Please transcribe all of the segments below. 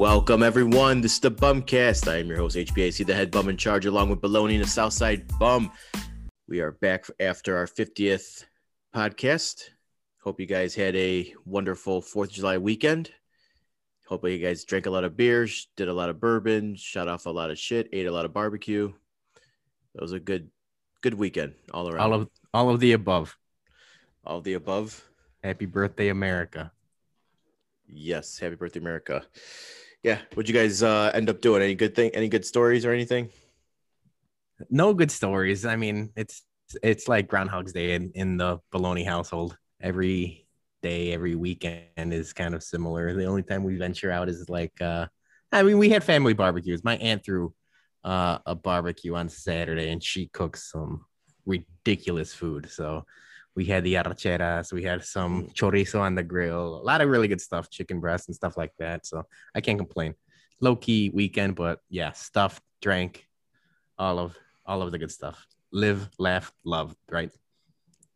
Welcome everyone. This is the Bumcast. I am your host HBAC, the head bum in charge, along with Baloney and the Southside Bum. We are back after our 50th podcast. Hope you guys had a wonderful Fourth of July weekend. Hope you guys drank a lot of beers, did a lot of bourbon, shot off a lot of shit, ate a lot of barbecue. It was a good, good weekend all around. All of all of the above. all of the above. Happy birthday, America. Yes, happy birthday, America. Yeah, what'd you guys uh, end up doing? Any good thing? Any good stories or anything? No good stories. I mean, it's it's like Groundhog's Day in, in the Baloney household. Every day, every weekend is kind of similar. The only time we venture out is like uh I mean, we had family barbecues. My aunt threw uh, a barbecue on Saturday and she cooks some ridiculous food. So we had the arracheras, we had some mm. chorizo on the grill, a lot of really good stuff, chicken breast and stuff like that. So I can't complain. Low key weekend, but yeah, stuff, drank, all of all of the good stuff. Live, laugh, love, right?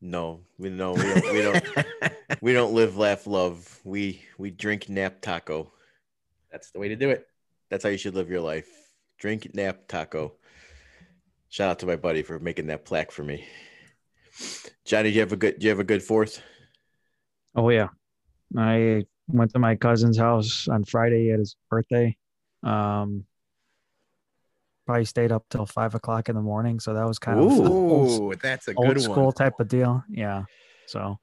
No, we no, we don't. We don't, we don't live, laugh, love. We we drink, nap, taco. That's the way to do it. That's how you should live your life. Drink, nap, taco. Shout out to my buddy for making that plaque for me. Johnny, do you have a good? Do you have a good fourth? Oh yeah, I went to my cousin's house on Friday at his birthday. Um, probably stayed up till five o'clock in the morning, so that was kind of old, that's a old good school one. type of deal. Yeah, so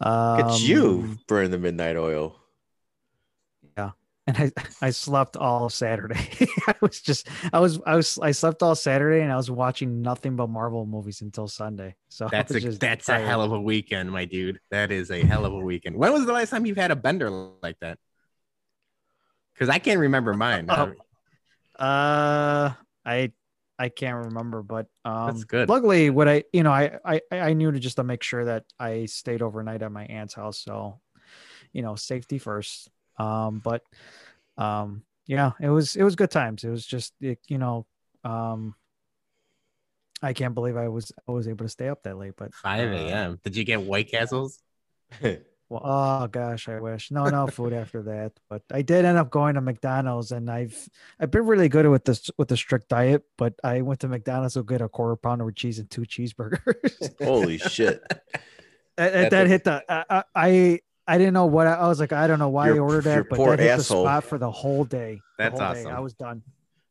Look um, at you burning the midnight oil. And I I slept all Saturday. I was just I was I was I slept all Saturday, and I was watching nothing but Marvel movies until Sunday. So That's a just that's a hell of a weekend, my dude. That is a hell of a weekend. When was the last time you've had a bender like that? Because I can't remember mine. Oh, Uh, I I can't remember, but um, That's good. Luckily, what I you know I I I knew to just to make sure that I stayed overnight at my aunt's house, so you know safety first. Um, but um, yeah, it was it was good times. It was just it, you know um. I can't believe I was I was able to stay up that late, but 5 uh, a.m. Did you get White Castles? Well, oh gosh, I wish. No, no food after that. But I did end up going to McDonald's, and I've I've been really good with this with the strict diet. But I went to McDonald's to get a quarter pounder with cheese and two cheeseburgers. Holy shit! that, that, that hit the I, I I didn't know what I, I was like. I don't know why Your- I ordered your that, but poor that hit asshole. the spot for the whole day. That's whole day. awesome. I was done.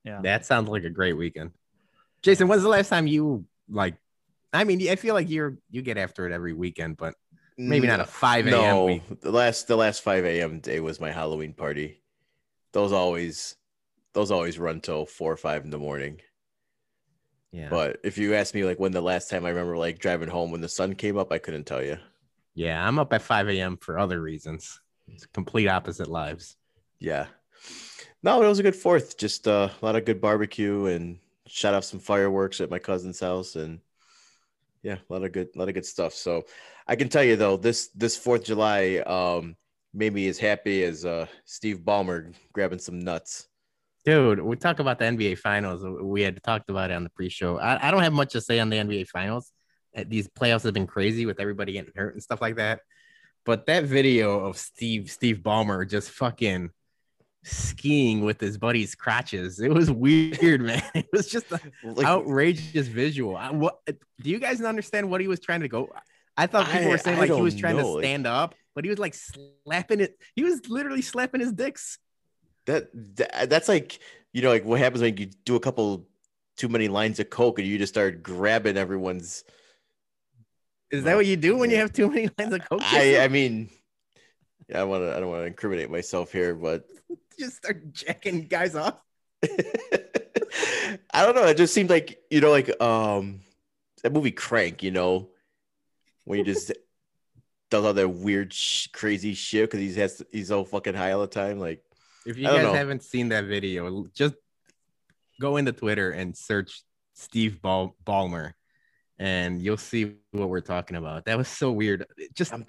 Yeah. That sounds like a great weekend. Jason, when's the last time you like? I mean, I feel like you're you get after it every weekend, but maybe not a 5 a.m. No, week. the last the last five a.m. day was my Halloween party. Those always those always run till four or five in the morning. Yeah, But if you ask me like when the last time I remember like driving home when the sun came up, I couldn't tell you. Yeah, I'm up at 5 a.m. for other reasons. It's complete opposite lives. Yeah. No, it was a good fourth. Just uh, a lot of good barbecue and shot off some fireworks at my cousin's house and yeah, a lot of good, a lot of good stuff. So I can tell you though, this this Fourth of July um made me as happy as uh Steve Ballmer grabbing some nuts. Dude, we talk about the NBA finals. We had talked about it on the pre-show. I, I don't have much to say on the NBA finals. These playoffs have been crazy with everybody getting hurt and stuff like that. But that video of Steve Steve Ballmer just fucking skiing with his buddy's crotches, it was weird, man. It was just an Like, outrageous visual. I, what do you guys understand what he was trying to go? I thought people I- were saying I like he was trying know, to stand up, but he was like slapping it. He was literally slapping his dicks. that, that that's like you know like what happens when you do a couple too many lines of coke and you just start grabbing everyone's Is that what you do when you have too many lines of coke? I I mean yeah, I want to I don't want to incriminate myself here, but just start jacking guys off. I don't know. It just seemed like you know, like um, that movie Crank. You know, when he just does all that weird, sh- crazy shit because he's has he's so fucking high all the time. Like, If you guys know. haven't seen that video, just go into Twitter and search Steve Ball- Ballmer, and you'll see what we're talking about. That was so weird. It just I'm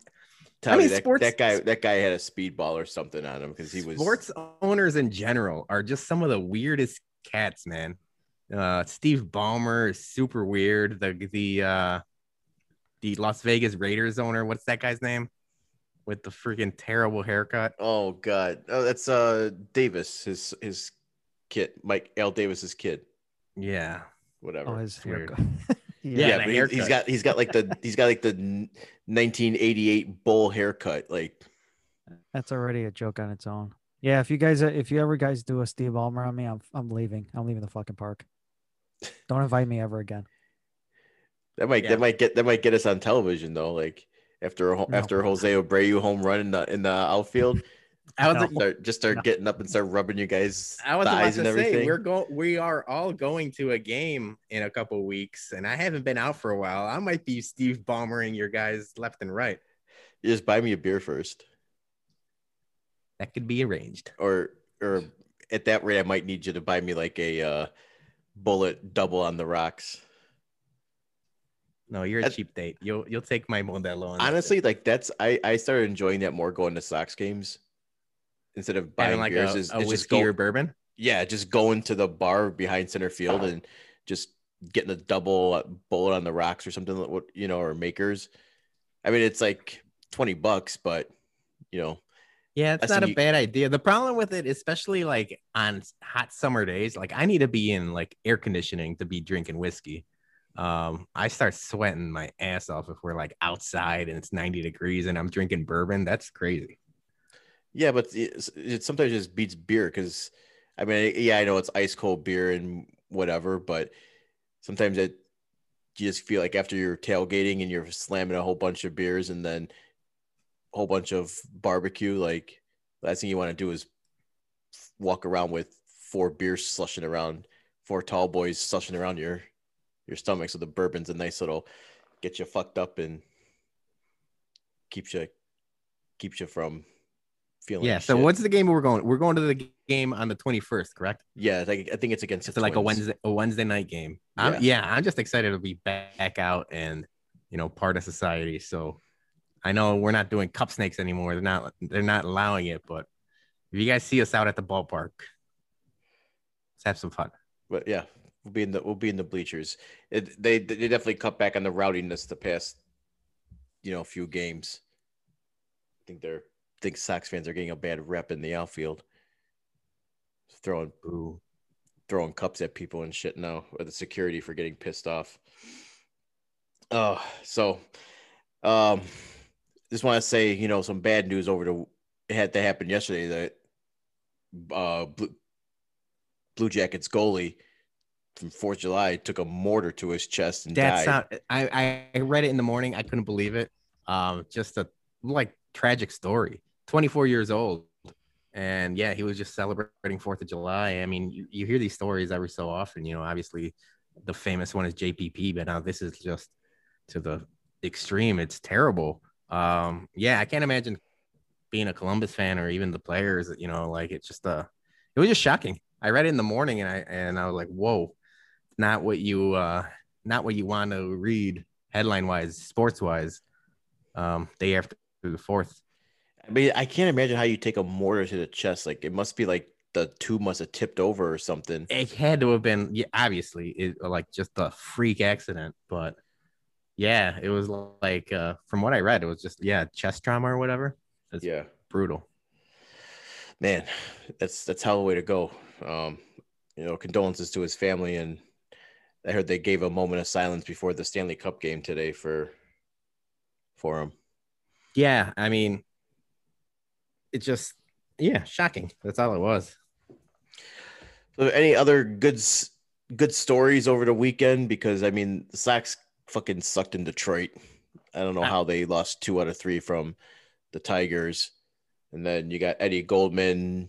tell mean, you that, sports- that guy that guy had a speedball or something on him because he was sports owners in general are just some of the weirdest cats, man. Uh, Steve Ballmer is super weird. The the uh, the Las Vegas Raiders owner, what's that guy's name? with the freaking terrible haircut. Oh god. Oh, that's uh Davis, his his kid, Mike Al Davis's kid. Yeah. Whatever. Oh, his It's weird. haircut. Yeah, yeah, the but he's got he's got like the he's got like the 1988 bull haircut. Like That's already a joke on its own. Yeah, if you guys, uh, if you ever guys do a Steve Ballmer on me, I'm I'm leaving. I'm leaving the fucking park. Don't invite me ever again. that might Yeah. that might get that might get us on television though. Like after a, No. after Jose Abreu home run in the in the outfield, I was, No. start just start No. getting up and start rubbing you guys I was about to and say everything. we're going. We are all going to a game in a couple weeks, and I haven't been out for a while. I might be Steve Bombering your guys left and right. You just buy me a beer first, That could be arranged. or or at that rate, I might need you to buy me like a uh, Bulleit double on the rocks. No, you're a cheap date. You'll you'll take my Modelo. and that's Honestly, like that's I I started enjoying that more going to Sox games instead of buying like beers. a, is a it's just whiskey go, or bourbon. yeah, just going to the bar behind center field and just getting a double uh, Bulleit on the rocks or something. What you know, or makers. I mean, it's like twenty bucks, but you know, Yeah, it's not a you- bad idea. The problem with it, especially like on hot summer days, like I need to be in like air conditioning to be drinking whiskey. Um, I start sweating my ass off if we're like outside and it's 90 degrees and I'm drinking bourbon. That's crazy. Yeah, but it, it sometimes just beats beer because I mean, yeah, I know it's ice cold beer and whatever, but sometimes it you just feel like after you're tailgating and you're slamming a whole bunch of beers and then a whole bunch of barbecue, like the last thing you want to do is walk around with four beers slushing around, four tall boys slushing around your your stomach. So the bourbon's a nice little get you fucked up and keeps you keeps you from feeling. Yeah. like So shit. what's the game we're going? We're going to the game on the 21st, correct? Yeah, I think, I think it's against It's the like a Wednesday, a Wednesday night game. I'm, Yeah. yeah, I'm just excited to be back out and you know part of society. So I know we're not doing cup snakes anymore. They're not. They're not allowing it. But if you guys see us out at the ballpark, let's have some fun. But yeah, we'll be in the we'll be in the bleachers. It, they they definitely cut back on the rowdiness the past, you know, few games. I think they're think Sox fans are getting a bad rep in the outfield, throwing Ooh. throwing cups at people and shit now, or the security for getting pissed off. Oh, so, um, just want to say, you know, some bad news over the it had to happen yesterday that uh Blue, Blue Jackets goalie from Fourth July took a mortar to his chest and That's died. not. I I read it in the morning. I couldn't believe it. Um, just a like tragic story. 24 years old, and yeah, he was just celebrating Fourth of July. I mean, you, you hear these stories every so often. You know, obviously, the famous one is JPP, but now this is just to the extreme. It's terrible. Um, yeah, I can't imagine being a Columbus fan or even the players. You know, like it's just uh, it was just shocking. I read it in the morning, and I and I was like, whoa, not what you uh not what you want to read headline wise, sports wise, um, day after the fourth. I mean, I can't imagine how you take a mortar to the chest. Like it must be like the tube must have tipped over or something. It had to have been, yeah, obviously, it like just a freak accident, but yeah, it was like uh, from what I read, it was just yeah, chest trauma or whatever. It's Yeah. brutal. man, that's that's hell of a way to go. Um, you know, condolences to his family, and I heard they gave a moment of silence before the Stanley Cup game today for for him. Yeah, I mean, it just yeah, shocking. That's all it was. So, any other good good stories over the weekend? Because I mean, the Sox fucking sucked in Detroit. I don't know ah. how they lost two out of three from the Tigers, and then you got Eddie Goldman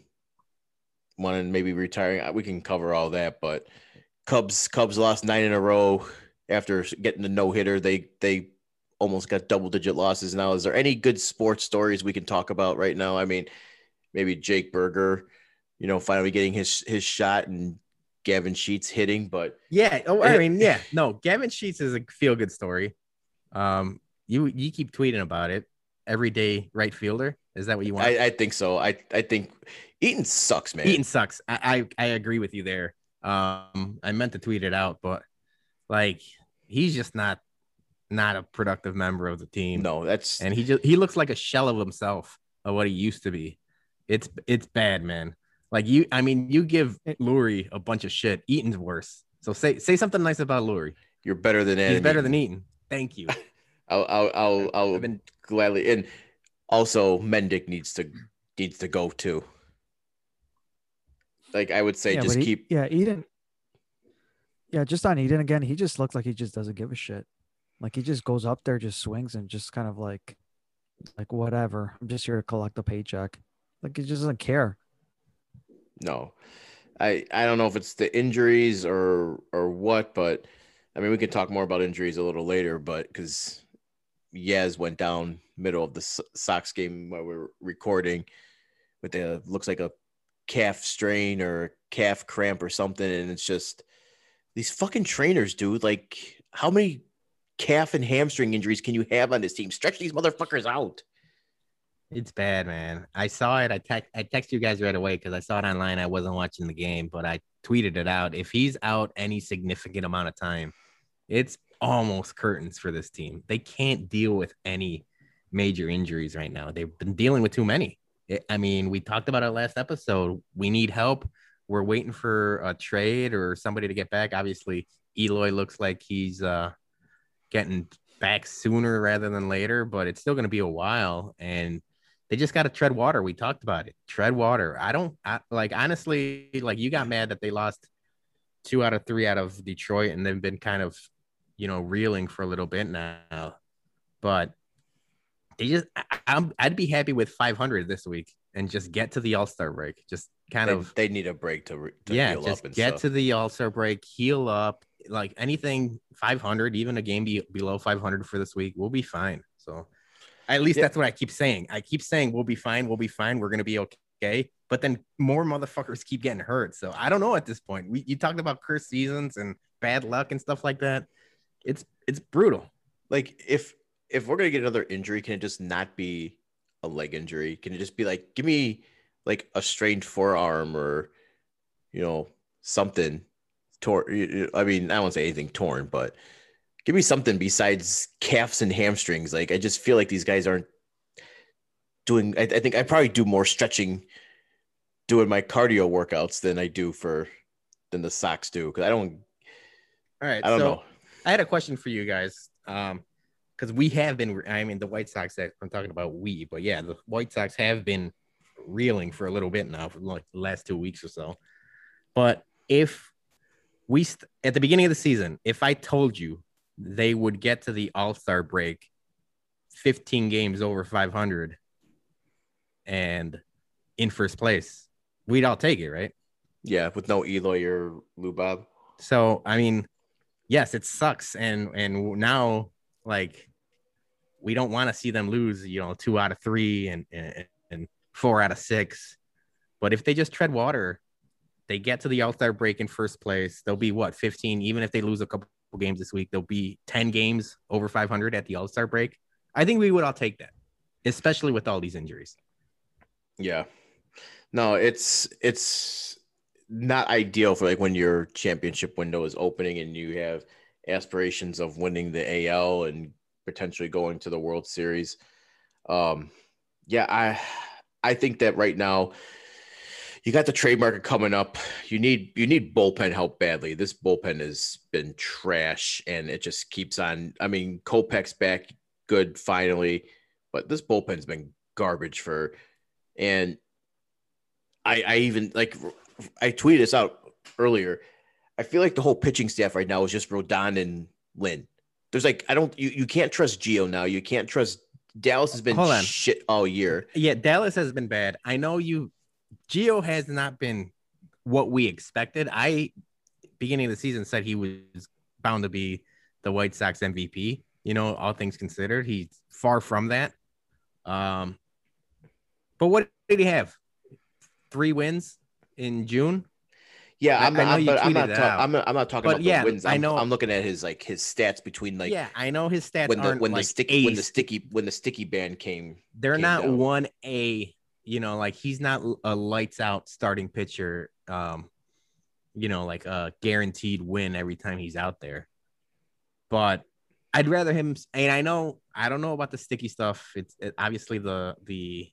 wanting maybe retiring. We can cover all that, but Cubs Cubs lost nine in a row after getting the no hitter. They they almost got double digit losses now. Is there any good sports stories we can talk about right now? I mean, maybe Jake Burger, you know, finally getting his his shot and Gavin Sheets hitting, but Yeah. Oh, I mean, yeah. No, Gavin Sheets is a feel good story. Um, you you keep tweeting about it every day. Right fielder. Is that what you want? I, I think so. I I think Eaton sucks, man. Eaton sucks. I, I I agree with you there. Um, I meant to tweet it out, but like he's just not not a productive member of the team. No, that's and he just he looks like a shell of himself of what he used to be. It's it's bad, man. Like you, I mean, you give Leury a bunch of shit. Eaton's worse. So say say something nice about Leury. you're better than Adam He's better Eaton. than Eaton. Thank you. I'll I'll I'll, I'll been gladly and also Mendick needs to needs to go too. Like I would say, yeah, just but he- keep yeah, Eaton. Yeah, just on Eaton again, he just looks like he just doesn't give a shit. Like he just goes up there, just swings and just kind of like, like whatever. I'm just here to collect a paycheck. Like he just doesn't care. no. I I don't know if it's the injuries or or what, but I mean we can talk more about injuries a little later, but because Yaz went down middle of the Sox game while we we're recording with the looks like a calf strain or calf cramp or something, and it's just these fucking trainers, dude. Like how many calf and hamstring injuries can you have on this team? Stretch these motherfuckers out. It's bad, man. I saw it. I text I text you guys right away because I saw it online. I wasn't watching the game, but I tweeted it out. If he's out any significant amount of time, it's almost curtains for this team. They can't deal with any major injuries right now. They've been dealing with too many. It- I mean, we talked about it last episode. We need help. We're waiting for a trade or somebody to get back. Obviously, Eloy looks like he's uh, getting back sooner rather than later, but it's still going to be a while. And they just got to tread water. We talked about it. Tread water. I don't I, like honestly. Like you got mad that they lost two out of three out of Detroit, and they've been kind of, you know, reeling for a little bit now. But they just, I, I'm, I'd be happy with 500 this week and just get to the All Star break. Just kind They, of, they need a break to, re- to yeah, heal just up and get stuff. to the All Star break, heal up. Like anything 500, even a game be, below 500 for this week, we'll be fine. So at least Yeah. that's what I keep saying. I keep saying we'll be fine, we'll be fine, we're gonna be okay. But then more motherfuckers keep getting hurt. So I don't know at this point. We you talked about cursed seasons and bad luck and stuff like that. It's it's brutal. like if if we're gonna get another injury, can it just not be a leg injury? Can it just be like give me like a strained forearm or you know something torn? I mean, I won't say anything torn, but give me something besides calves and hamstrings. Like I just feel like these guys aren't doing. I, I think I probably do more stretching doing my cardio workouts than I do for than the Sox do because I don't. All right. I don't so know. I had a question for you guys. Um, because we have been, I mean, the White Sox, I'm talking about we, but yeah, the White Sox have been reeling for a little bit now, for like the last two weeks or so. But if we, st- at the beginning of the season, if I told you they would get to the All Star break 15 games over 500 and in first place, we'd all take it, right? Yeah, with no Eloy or Lubob. So I mean, yes, it sucks, and and now like we don't want to see them lose, you know, two out of three and, and and four out of six. But if they just tread water, they get to the All Star break in first place. They'll be what fifteen, even if they lose a couple games this week, they'll be ten games over five hundred at the All Star break. I think we would all take that, especially with all these injuries. Yeah. No, it's it's not ideal for like when your championship window is opening and you have aspirations of winning the AL and potentially going to the World Series. Um yeah, I I think that right now you got the trade market coming up. You need you need bullpen help badly. This bullpen has been trash and it just keeps on. I mean, Kopech's back good finally, but this bullpen's been garbage for and I, I even like I tweeted this out earlier. I feel like the whole pitching staff right now is just Rodon and Lynn. There's like I don't you, you can't trust Gio now. You can't trust Dallas has been shit all year. Yeah, Dallas has been bad. I know you. Gio has not been what we expected. I beginning of the season said he was bound to be the White Sox MVP. You know, all things considered, he's far from that. Um, but what did he have? Three wins in June. Yeah, I- I'm I I'm, you but I'm not. out. I'm not. I'm not talking But about yeah, the wins. I I'm, know- I'm looking at his like his stats between like yeah, I know his stats when the aren't when like the sticky when the sticky when the sticky band came. they're came not one A, you know, like he's not a lights out starting pitcher, um, you know, like a guaranteed win every time he's out there. But I'd rather him. And I know I don't know about the sticky stuff. It's it, obviously the the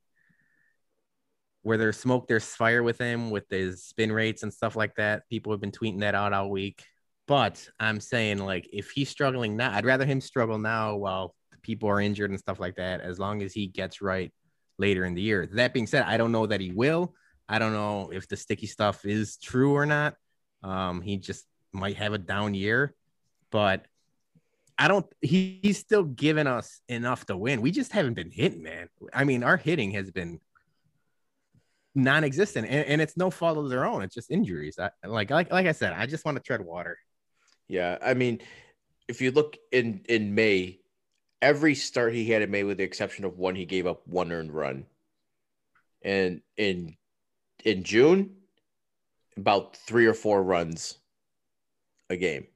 where there's smoke, there's fire with him with his spin rates and stuff like that. People have been tweeting that out all week. But I'm saying like if he's struggling now, I'd rather him struggle now while people are injured and stuff like that, as long as he gets right later in the year. That being said, I don't know that he will. I don't know if the sticky stuff is true or not. Um, he just might have a down year, but I don't. He, he's still giving us enough to win. We just haven't been hitting, man. I mean, our hitting has been non-existent, and, and it's no fault of their own. It's just injuries. I, like like like I said, I just want to tread water. Yeah, I mean, if you look in in May, every start he had in made, with the exception of one, he gave up one earned run, and in in June, about three or four runs a game.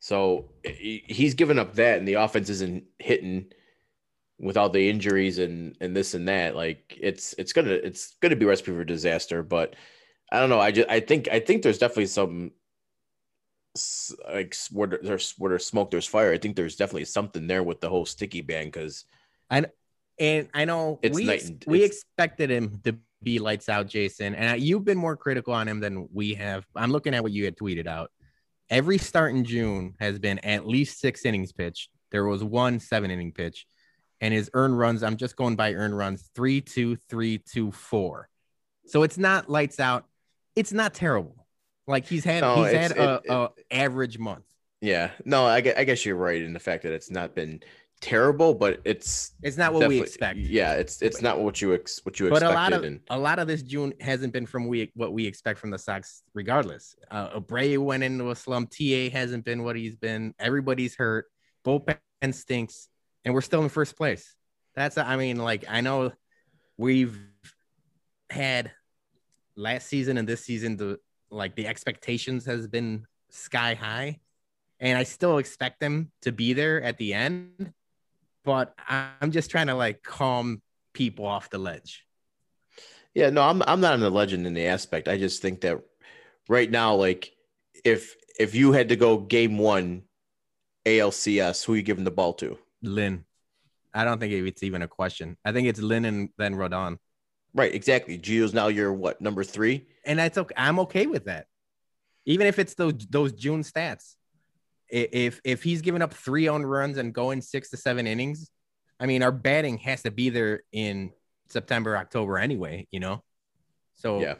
So he's given up that, and the offense isn't hitting with all the injuries and and this and that. Like it's it's gonna it's gonna be recipe for disaster. But I don't know. I just I think I think there's definitely some like where there's where there's smoke, there's fire. I think there's definitely something there with the whole sticky band because and and I know it's we night we expected him to be lights out, Jason, and you've been more critical on him than we have. I'm looking at what you had tweeted out every start in June has been at least six innings pitched. There was one seven inning pitch, and his earned runs. I'm just going by earned runs three, two, three, two, four. So it's not lights out. It's not terrible. Like he's had No, he's had a, it- a average month. yeah. No, I guess, I guess you're right in the fact that it's not been terrible, but it's It's not what we expect. Yeah, it's it's not what you ex what you But a lot of and a lot of this June hasn't been from we what we expect from the Sox, regardless. Uh, Abreu went into a slump. Ta hasn't been what he's been. Everybody's hurt. Bullpen stinks, and we're still in first place. That's I mean, like I know we've had last season and this season the like the expectations has been sky high, and I still expect them to be there at the end. But I'm just trying to like calm people off the ledge. Yeah, no, I'm I'm not on the legend in the aspect. I just think that right now, like if if you had to go game one ALCS, who are you giving the ball to? Lynn. I don't think it's even a question. I think it's Lynn and then Rodon. Right, exactly. Gio's now your what number three? And that's okay. I'm okay with that. Even if it's those those June stats. If if he's giving up three own runs and going six to seven innings, I mean our batting has to be there in September, October anyway, you know? So Yeah.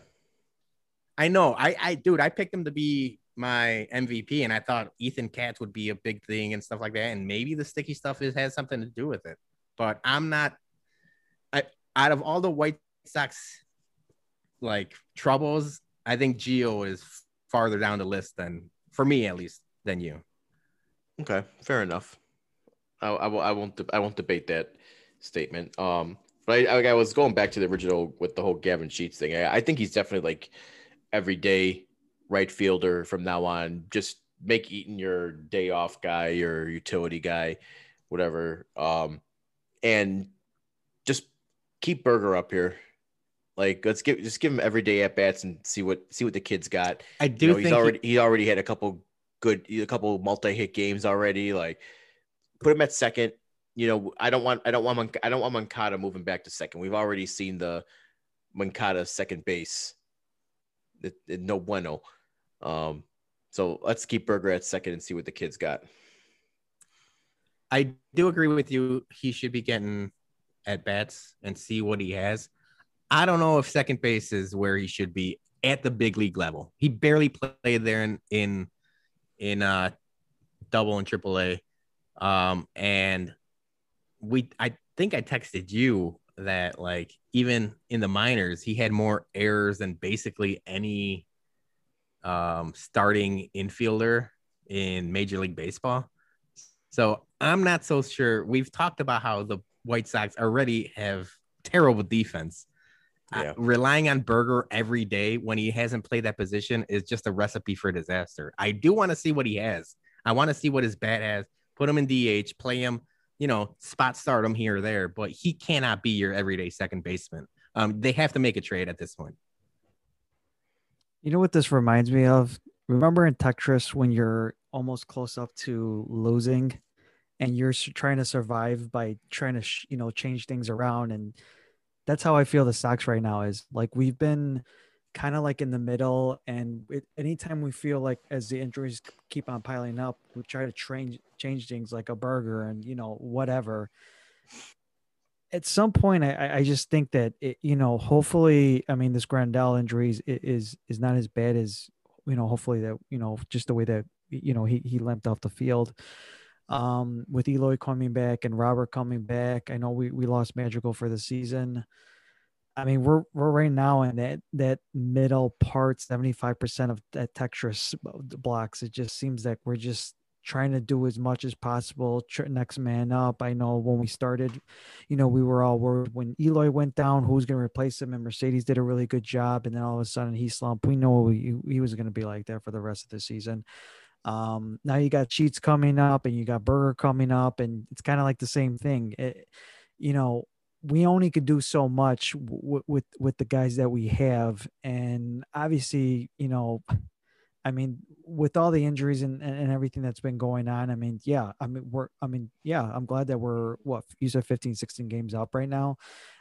I know. I, I, dude, I picked him to be my MVP, and I thought Ethan Katz would be a big thing and stuff like that. And maybe the sticky stuff is, has something to do with it. But I'm not. I out of all the White Sox like troubles, I think Gio is farther down the list than for me at least than you. Okay, fair enough. I, I, will- I won't I won't debate that statement. Um, but I, I was going back to the original with the whole Gavin Sheets thing. I, I think he's definitely like everyday right fielder from now on. Just make Eaton your day off guy, your utility guy, whatever. Um, and just keep Burger up here. Like let's give just give him everyday at bats and see what see what the kids got. I do you know, think he's he- already he already had a couple good a couple multi-hit games already like put him at second. You know i don't want i don't want i don't want Moncada moving back to second. We've already seen the Moncada second base. It, it- no bueno. Um so let's keep Burger at second and see what the kids got. I do agree with you. He should be getting at bats and see what he has. I don't know if second base is where he should be at the big league level. He barely played there in in in uh double and triple A. Um and we I think I texted you that like even in the minors he had more errors than basically any um starting infielder in Major League Baseball. So I'm not so sure. We've talked about how the White Sox already have terrible defense. Uh, Yeah. relying on Burger every day when he hasn't played that position is just a recipe for disaster. I do want to see what he has. I want to see what his bat has. Put him in DH, play him, you know, spot start him here or there, but he cannot be your everyday second baseman. Um, they have to make a trade at this point. You know what this reminds me of? Remember in Tetris when you're almost close up to losing and you're trying to survive by trying to you know change things around and that's how I feel the Sox right now is like we've been kind of like in the middle and it, anytime we feel like as the injuries keep on piling up we try to change change things like a Burger and you know whatever. At some point i I- just think that it, you know hopefully i mean this Grandal injuries i- is is not as bad as you know hopefully that you know just the way that you know he, he limped off the field um with eloy coming back and robert coming back i know we, we lost Madrigal for the season I mean, we're we're right now in that that middle part, seventy five percent of that Tetris blocks. It just seems like we're just trying to do as much as possible. Next man up. I know when we started, you know, we were all worried when Eloy went down, who's going to replace him, and Mercedes did a really good job, and then all of a sudden he slumped. We know he, he was going to be like that for the rest of the season. Um, now you got Sheets coming up, and you got Burger coming up, and it's kind of like the same thing. It, you know, we only could do so much w- with with the guys that we have and obviously you know i mean with all the injuries and, and, and everything that's been going on i mean yeah i mean we're i mean yeah i'm glad that we're what you said 15 16 games up right now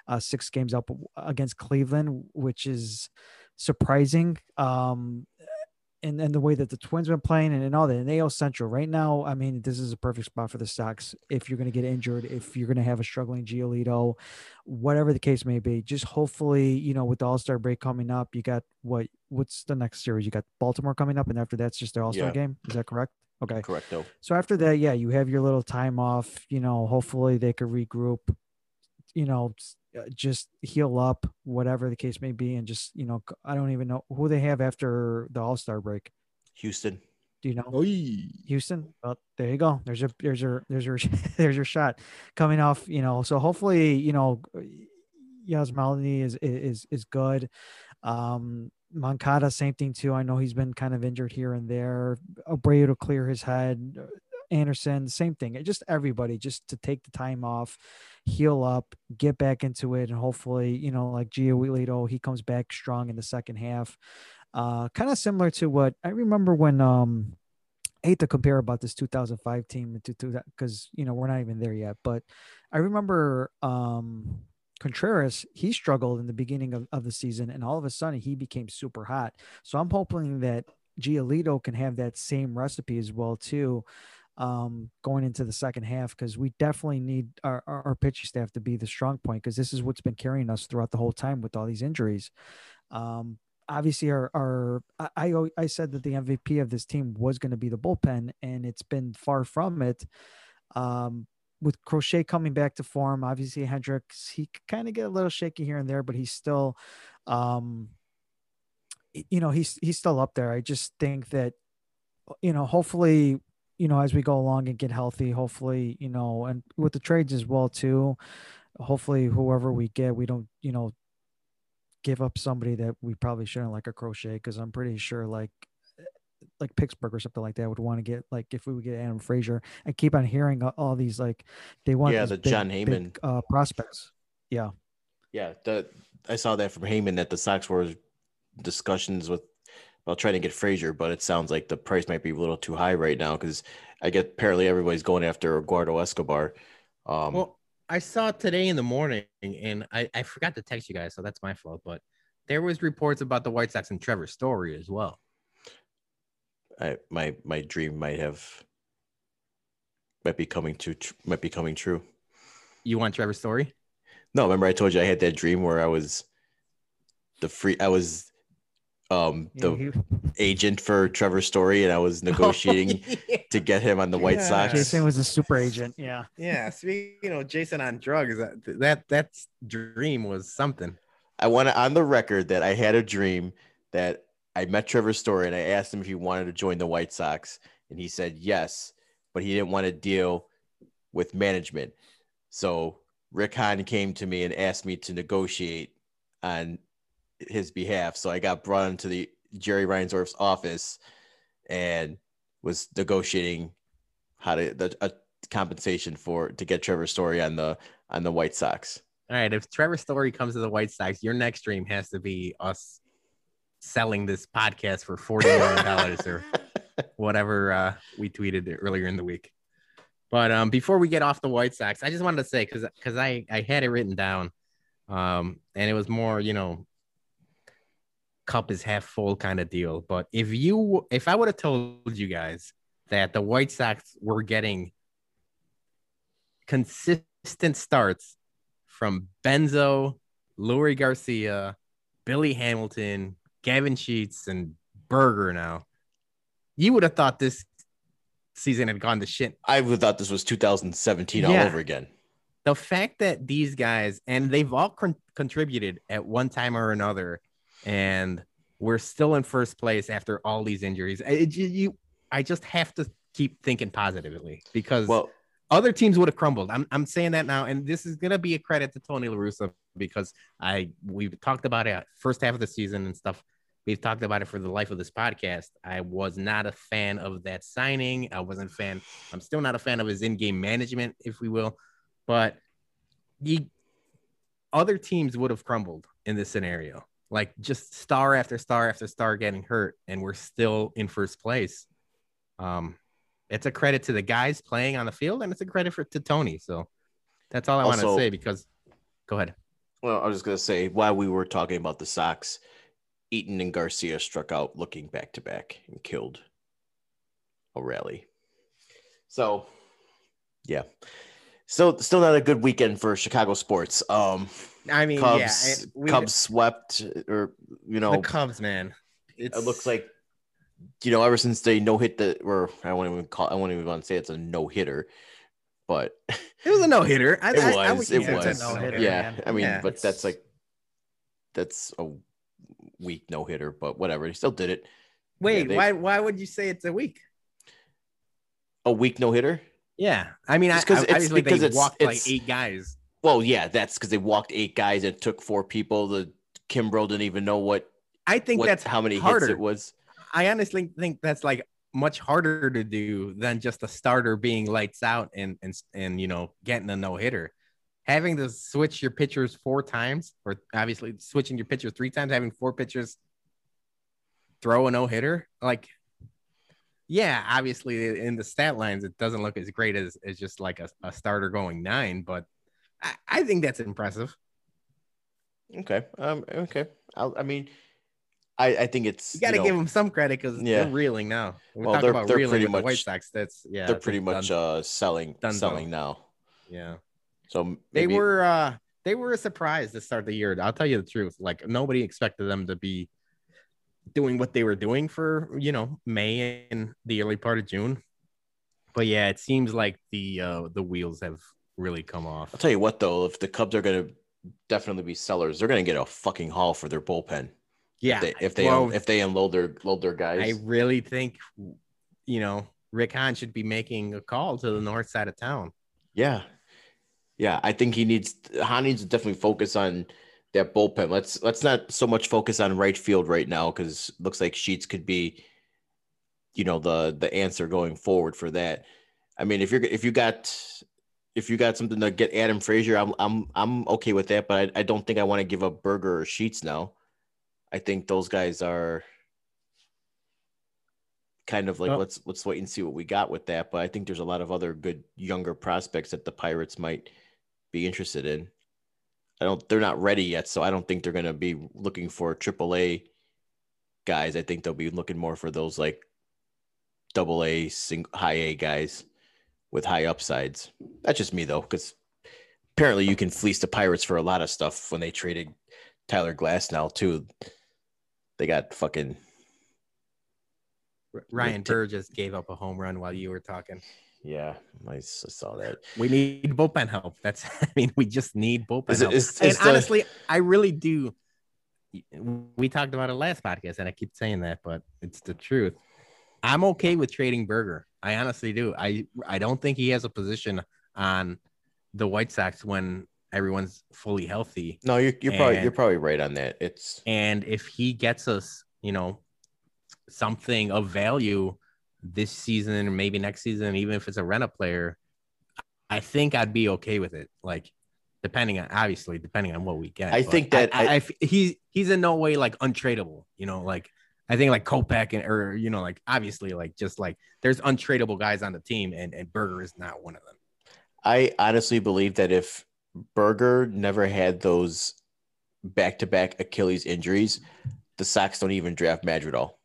uh six games up against cleveland which is surprising um and, and the way that the Twins have been playing and, and all that in AL Central right now, I mean, this is a perfect spot for the Sox. If you're going to get injured, if you're going to have a struggling Giolito, whatever the case may be, just hopefully, you know, with the All Star break coming up, you got what? What's the next series? You got Baltimore coming up, and after that's just the All Star Yeah. game. Is that correct? Okay. Correct, though. So after that, yeah, you have your little time off. You know, hopefully they could regroup. You know, just heal up, whatever the case may be, and just you know, I don't even know who they have after the All Star break. Houston. Do you know? Oy. Houston. Well, there you go. There's your there's your there's your there's your shot coming off. You know, so hopefully, you know, Yasmani is is is good. Um, Moncada, same thing too. I know he's been kind of injured here and there. Abreu to clear his head. Anderson, same thing. Just everybody, just to take the time off, heal up, get back into it, and hopefully, you know, like Gio he comes back strong in the second half. Uh, kind of similar to what I remember when um I hate to compare about this 2005 team to that because you know we're not even there yet, but I remember um Contreras he struggled in the beginning of, of the season and all of a sudden he became super hot. So I'm hoping that Giolito can have that same recipe as well too um going into the second half because we definitely need our, our, our pitching staff to be the strong point because this is what's been carrying us throughout the whole time with all these injuries um obviously our our I I I said that the MVP of this team was going to be the bullpen, and it's been far from it. Um, with Crochet coming back to form, obviously Hendriks he kind of get a little shaky here and there, but he's still, um, you know, he's he's still up there. I just think that, you know, hopefully, you know, as we go along and get healthy, hopefully, you know, and with the trades as well too. Hopefully, whoever we get, we don't, you know, give up somebody that we probably shouldn't like a crochet because I'm pretty sure like like Pittsburgh or something like that would want to get like if we would get Adam Frazier. I keep on hearing all- these like they want Yeah, the big- Jon big, Heyman. uh, prospects. Yeah, Yeah, the I saw that from Heyman that the Sox were discussions with about trying to get Frazier, but it sounds like the price might be a little too high right now because I get apparently everybody's going after Eduardo Escobar. Um, Well, I saw today in the morning, and I, I forgot to text you guys, so that's my fault. But there was reports about the White Sox and Trevor Story as well. I, my my dream might have might be coming to tr- might be coming true. You want Trevor Story? No, remember I told you I had that dream where I was the free I was um Yeah, the he- agent for Trevor Story and I was negotiating to get him on the White Yeah. Sox. Jason was a super agent. Yeah, yeah. Speaking know, Jason on drugs, that that that's dream was something. I want to on the record that I had a dream that I met Trevor Story and I asked him if he wanted to join the White Sox and he said yes, but he didn't want to deal with management. So Rick Hahn came to me and asked me to negotiate on his behalf. So I got brought into the Jerry Reinsdorf's office and was negotiating how to the a compensation for to get Trevor Story on the on the White Sox. All right, if Trevor Story comes to the White Sox, your next dream has to be us selling this podcast for forty million dollars or whatever uh, we tweeted earlier in the week. But um, before we get off the White Sox, I just wanted to say because because I I had it written down, um, and it was more you know, cup is half full kind of deal. But if you if I would have told you guys that the White Sox were getting consistent starts from Benzo, Leury Garcia, Billy Hamilton, Gavin Sheets, and Burger now, you would have thought this season had gone to shit. I would have thought this was 2017 all over again. The fact that these guys, and they've all con- contributed at one time or another, and we're still in first place after all these injuries. It, you, I just have to keep thinking positively because Well, other teams would have crumbled. I'm, I'm saying that now, and this is gonna be a credit to Tony La Russa because I we've talked about it first half of the season and stuff. We've talked about it for the life of this podcast. I was not a fan of that signing. I wasn't a fan. I'm still not a fan of his in-game management, if we will. But you, other teams would have crumbled in this scenario. Like just star after star after star getting hurt, and we're still in first place. Um, it's a credit to the guys playing on the field, and it's a credit for to Tony. So that's all I want to say. Because, go ahead. well, I was just gonna say while we were talking about the Sox, Eaton and Garcia struck out looking back to back and killed a rally. So, yeah, still still not a good weekend for Chicago sports. Um, I mean, Cubs yeah, we- Cubs swept, or you know, the Cubs, man. It's, it looks like you know ever since they no hit the or I won't even call I won't even want to say it's a no hitter, but it was a no hitter. I, It I- I was, it was. a no-hitter. yeah, man. I mean, Yeah, but that's like that's a weak no hitter, but whatever. He still did it. Wait, they- why? Why would you say it's a week? A weak no hitter. Yeah, I mean, I, I, it's obviously because they it's- walked like it's- eight guys. Well, yeah, that's because they walked eight guys. It took four people. The Kimbrel didn't even know what, I think what that's how many harder. hits it was. I honestly think that's like much harder to do than just a starter being lights out and and and you know getting a no hitter. Having to switch your pitchers four times, or obviously switching your pitcher three times, having four pitchers throw a no hitter, like yeah, obviously in the stat lines it doesn't look as great as, as just like a, a starter going nine, but I, I think that's impressive. Okay. Um. Okay. I'll, I mean, I I think it's You got to give them some credit because Yeah. they're reeling now. We're Well, talking they're- about they're reeling pretty with the White Sox. That's yeah, they're pretty much done- uh selling done selling deal. now. yeah. So They were uh they were a surprise to start the year. I'll tell you the truth. Like nobody expected them to be doing what they were doing for you know May and the early part of June. But yeah, it seems like the uh the wheels have really come off. I'll tell you what though, if the Cubs are gonna definitely be sellers, they're gonna get a fucking haul for their bullpen. Yeah, If they if they, well, if they unload their load their guys. I really think you know Rick Hahn should be making a call to the north side of town. Yeah. Yeah, I think he needs Hahn needs to definitely focus on that bullpen. Let's let's not so much focus on right field right now because looks like Sheets could be, you know, the the answer going forward for that. I mean, if you're if you got if you got something to get Adam Frazier, I'm I'm I'm okay with that, but I, I don't think I want to give up Burger or Sheets now. I think those guys are kind of like Well- let's let's wait and see what we got with that. But I think there's a lot of other good younger prospects that the Pirates might be interested in. I don't they're not ready yet, so I don't think they're gonna be looking for AAA guys. I think they'll be looking more for those like double A, sing, high A guys with high upsides. That's just me though, because apparently you can fleece the Pirates for a lot of stuff when they traded Tyler Glasnow too. They got fucking Ryan Burr just gave up a home run while you were talking. Yeah, I saw that. We need bullpen help. That's I mean, we just need bullpen Is help. is- and is the- honestly, I really do. We talked about it last podcast, and I keep saying that, but it's the truth. I'm okay with trading Burger. I honestly do. I I don't think he has a position on the White Sox when everyone's fully healthy. No, you're you're probably you're probably right on that. It's And if he gets us, you know, something of value this season or maybe next season, even if it's a rent a player, I think I'd be okay with it. Like, depending on obviously depending on what we get. I think that I, I- I, he's he's in no way like untradeable. You know, like I think like Kopech and or you know like obviously like just like there's untradeable guys on the team and and Burger is not one of them. I honestly believe that if Burger never had those back to back Achilles injuries, the Sox don't even draft Madrigal.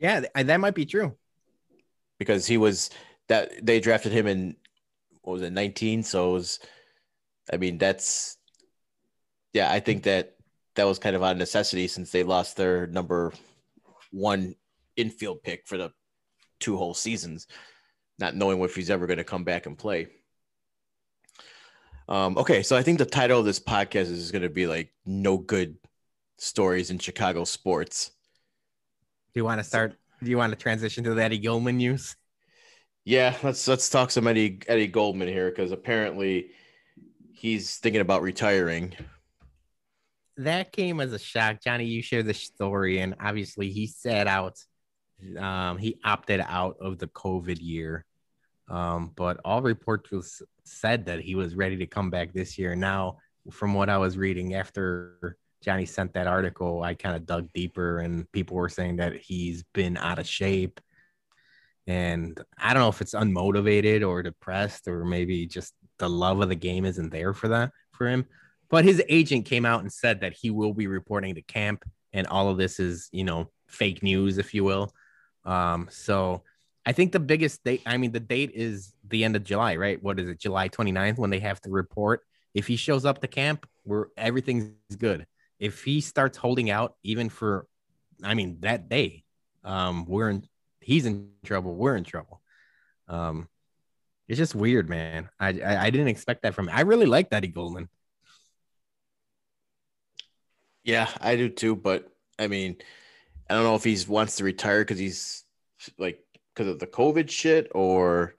Yeah, that might be true. Because he was that they drafted him in what was it, 19? So it was I mean, that's yeah, I think that that was kind of a necessity since they lost their number one infield pick for the two whole seasons, not knowing if he's ever going to come back and play. Um, okay, so I think the title of this podcast is going to be like "No Good Stories in Chicago Sports." Do you want to start? Do you want to transition to the Eddie Goldman news? Yeah, let's let's talk some Eddie Eddie Goldman here because apparently he's thinking about retiring. That came as a shock, Johnny. You shared the story, and obviously he set out. Um, he opted out of the COVID year, um, but all reports was said that he was ready to come back this year. Now, from what I was reading after Johnny sent that article, I kind of dug deeper, and people were saying that he's been out of shape. And I don't know if it's unmotivated or depressed, or maybe just the love of the game isn't there for that for him. But his agent came out and said that he will be reporting to camp, and all of this is, you know, fake news, if you will. Um, so I think the biggest date, I mean, the date is the end of July, right? What is it, July 29th, when they have to report? If he shows up to camp, where everything's good. If he starts holding out, even for, I mean, that day, um, we're in, he's in trouble. We're in trouble. Um, it's just weird, man. I, I, I didn't expect that from. I really like Eddie Goldman. Yeah, I do too. But I mean, I don't know if he wants to retire because he's like because of the COVID shit, or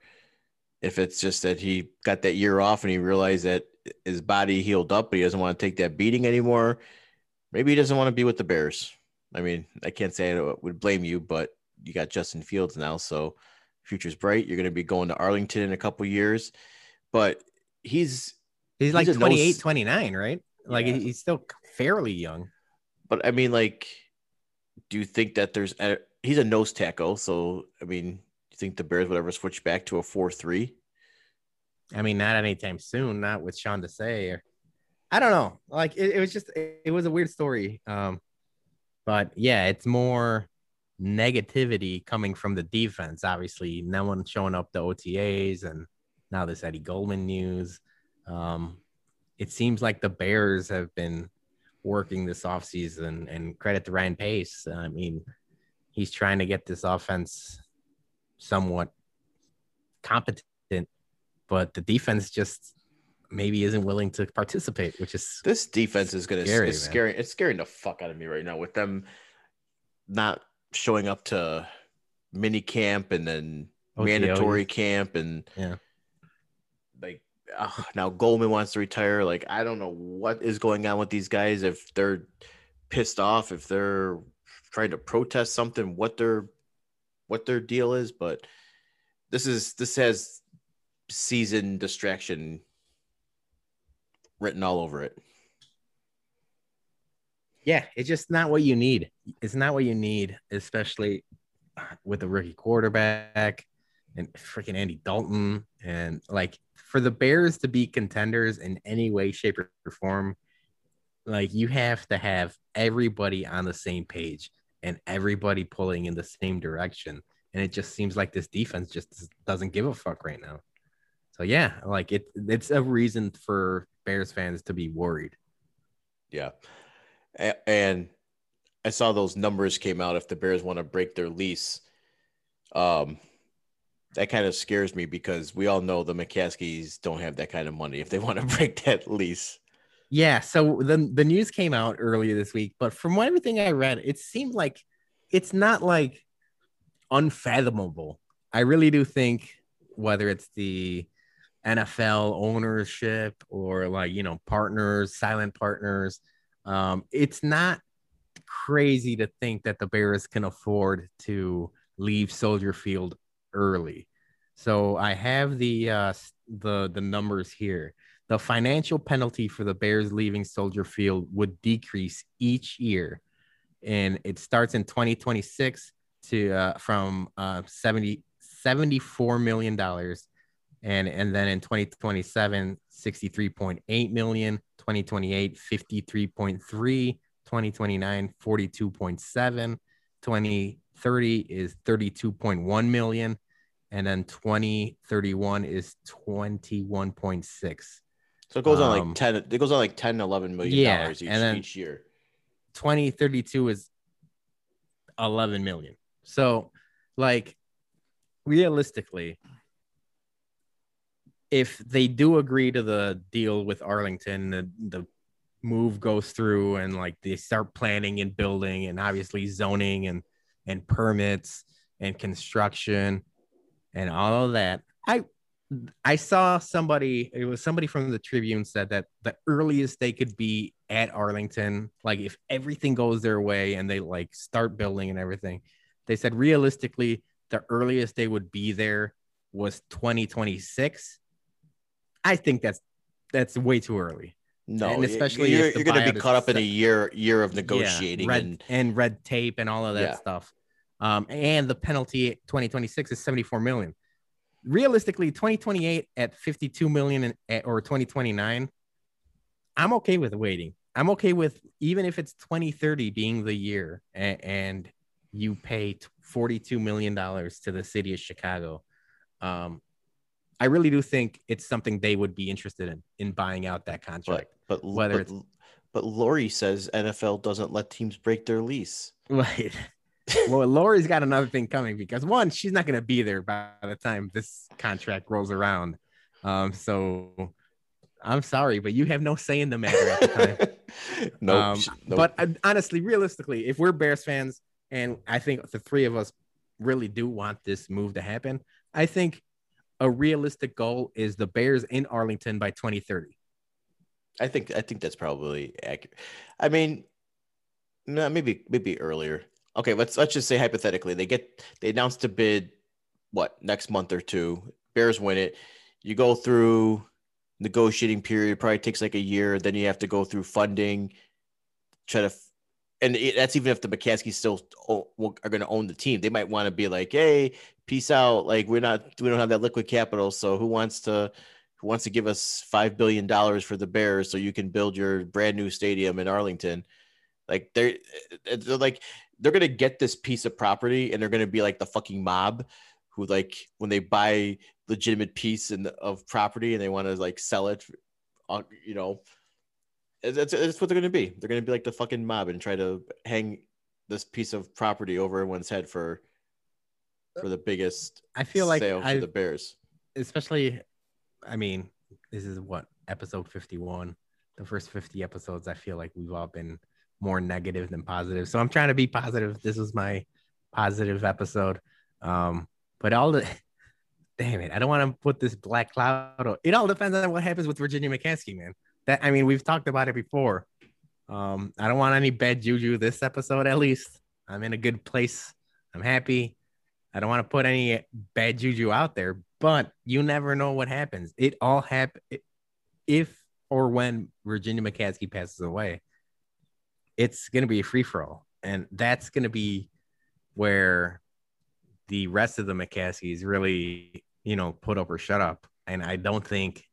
if it's just that he got that year off and he realized that his body healed up, but he doesn't want to take that beating anymore. Maybe he doesn't want to be with the Bears. I mean, I can't say I would blame you, but you got Justin Fields now, so future's bright. You're going to be going to Arlington in a couple years, but he's he's like 28, nose... 29, right? Like yeah. he's still fairly young. But I mean, like, do you think that there's a, he's a nose tackle? So I mean, do you think the Bears would ever switch back to a four three? I mean, not anytime soon. Not with Sean Desai. Or I don't know. Like it, it was just it, it was a weird story. Um, but yeah, it's more negativity coming from the defense. Obviously, no one showing up the OTAs, and now this Eddie Goldman news. Um, it seems like the Bears have been working this offseason, and credit to Ryan Pace. I mean, he's trying to get this offense somewhat competent, but the defense just maybe isn't willing to participate, which is this defense is going to it's scary. It's scaring the fuck out of me right now with them not showing up to mini camp and then OTO, mandatory camp and yeah. like uh, now Goldman wants to retire. Like I don't know what is going on with these guys if they're pissed off if they're trying to protest something what their what their deal is but this is this has season distraction written all over it yeah, it's just not what you need. It's not what you need, especially with a rookie quarterback and freaking Andy Dalton. And like for the Bears to be contenders in any way, shape, or form, like you have to have everybody on the same page and everybody pulling in the same direction. And it just seems like this defense just doesn't give a fuck right now. So yeah, like it, it's a reason for Bears fans to be worried. Yeah and I saw those numbers came out if the Bears want to break their lease. Um, that kind of scares me because we all know the McCaskies don't have that kind of money if they want to break that lease. Yeah, so the the news came out earlier this week, but from everything I read, it seemed like it's not like unfathomable. I really do think whether it's the NFL ownership or like you know partners, silent partners, um, it's not crazy to think that the Bears can afford to leave Soldier Field early. So I have the uh, the the numbers here. The financial penalty for the Bears leaving Soldier Field would decrease each year and it starts in 2026 to uh, from uh, 70 74 million dollars and and then in 2027 63.8 million 2028 53.3 2029 42.7 2030 is 32.1 million and then 2031 is 21.6 So it goes on Um, like 10 it goes on like 10 11 million Yeah, dollars each, and then- each year. 2032 is 11 million. So, like, realistically, if they do agree to the deal with Arlington, the, the move goes through and like they start planning and building and obviously zoning and and permits and construction and all of that. I I saw somebody, it was somebody from the Tribune said that the earliest they could be at Arlington, like if everything goes their way and they like start building and everything, they said realistically, the earliest they would be there was 2026. I think that's that's way too early. No, and especially you're, if you're going to be caught up in a year year of Yeah, negotiating red, and and red tape and all of that Yeah. stuff. Um, and the penalty 2026 is 74 million. Realistically, 2028 at 52 million and, or 2029, I'm okay with waiting. I'm okay with even if it's 2030 being the year and, and you pay 42 million dollars to the city of Chicago. Um, I really do think it's something they would be interested in in buying out that contract. but but Whether but, it's- but Lori says NFL doesn't let teams break their lease. Right. well, Lori's got another thing coming because one, she's not going to be there by the time this contract rolls around. Um, so I'm sorry, but you have no say in the matter at the time. no, Um, But uh, honestly, realistically, if we're Bears fans, and I think the three of us really do want this move to happen, I think a realistic goal is the Bears in Arlington by 2030. I think I think that's probably accurate. I mean, no, maybe maybe earlier. Okay, let's let's just say hypothetically they get they announce a bid what next month or two. Bears win it. You go through negotiating period. Probably takes like a year. Then you have to go through funding. Try to, and it, that's even if the McCaskies still are going to own the team. They might want to be like, hey, peace out. Like we're not we don't have that liquid capital. So who wants to who wants to give us five billion dollars for the Bears so you can build your brand new stadium in Arlington? Like they're, they're like they're gonna get this piece of property and they're gonna be like the fucking mob who like when they buy legitimate piece the, of property and they want to like sell it, uh, you know, that's that's what they're gonna be. They're gonna be like the fucking mob and try to hang this piece of property over everyone's head for for the biggest I feel like sale for I the Bears. especially i mean this is what episode 51 the first 50 episodes i feel like we've all been more negative than positive. So i'm trying to be positive. This was my positive episode. Um but all the damn it. I don't want to put this black cloud it all depends on what happens with virginia mccaskey man that i mean we've talked about it before um i don't want any bad juju this episode at least i'm in a good place i'm happy I don't want to put any bad juju out there, but you never know what happens. It all happen if or when Virginia McCaskey passes away. It's going to be a free for all, and that's going to be where the rest of the McCaskies really, you know, put up or shut up. And I don't think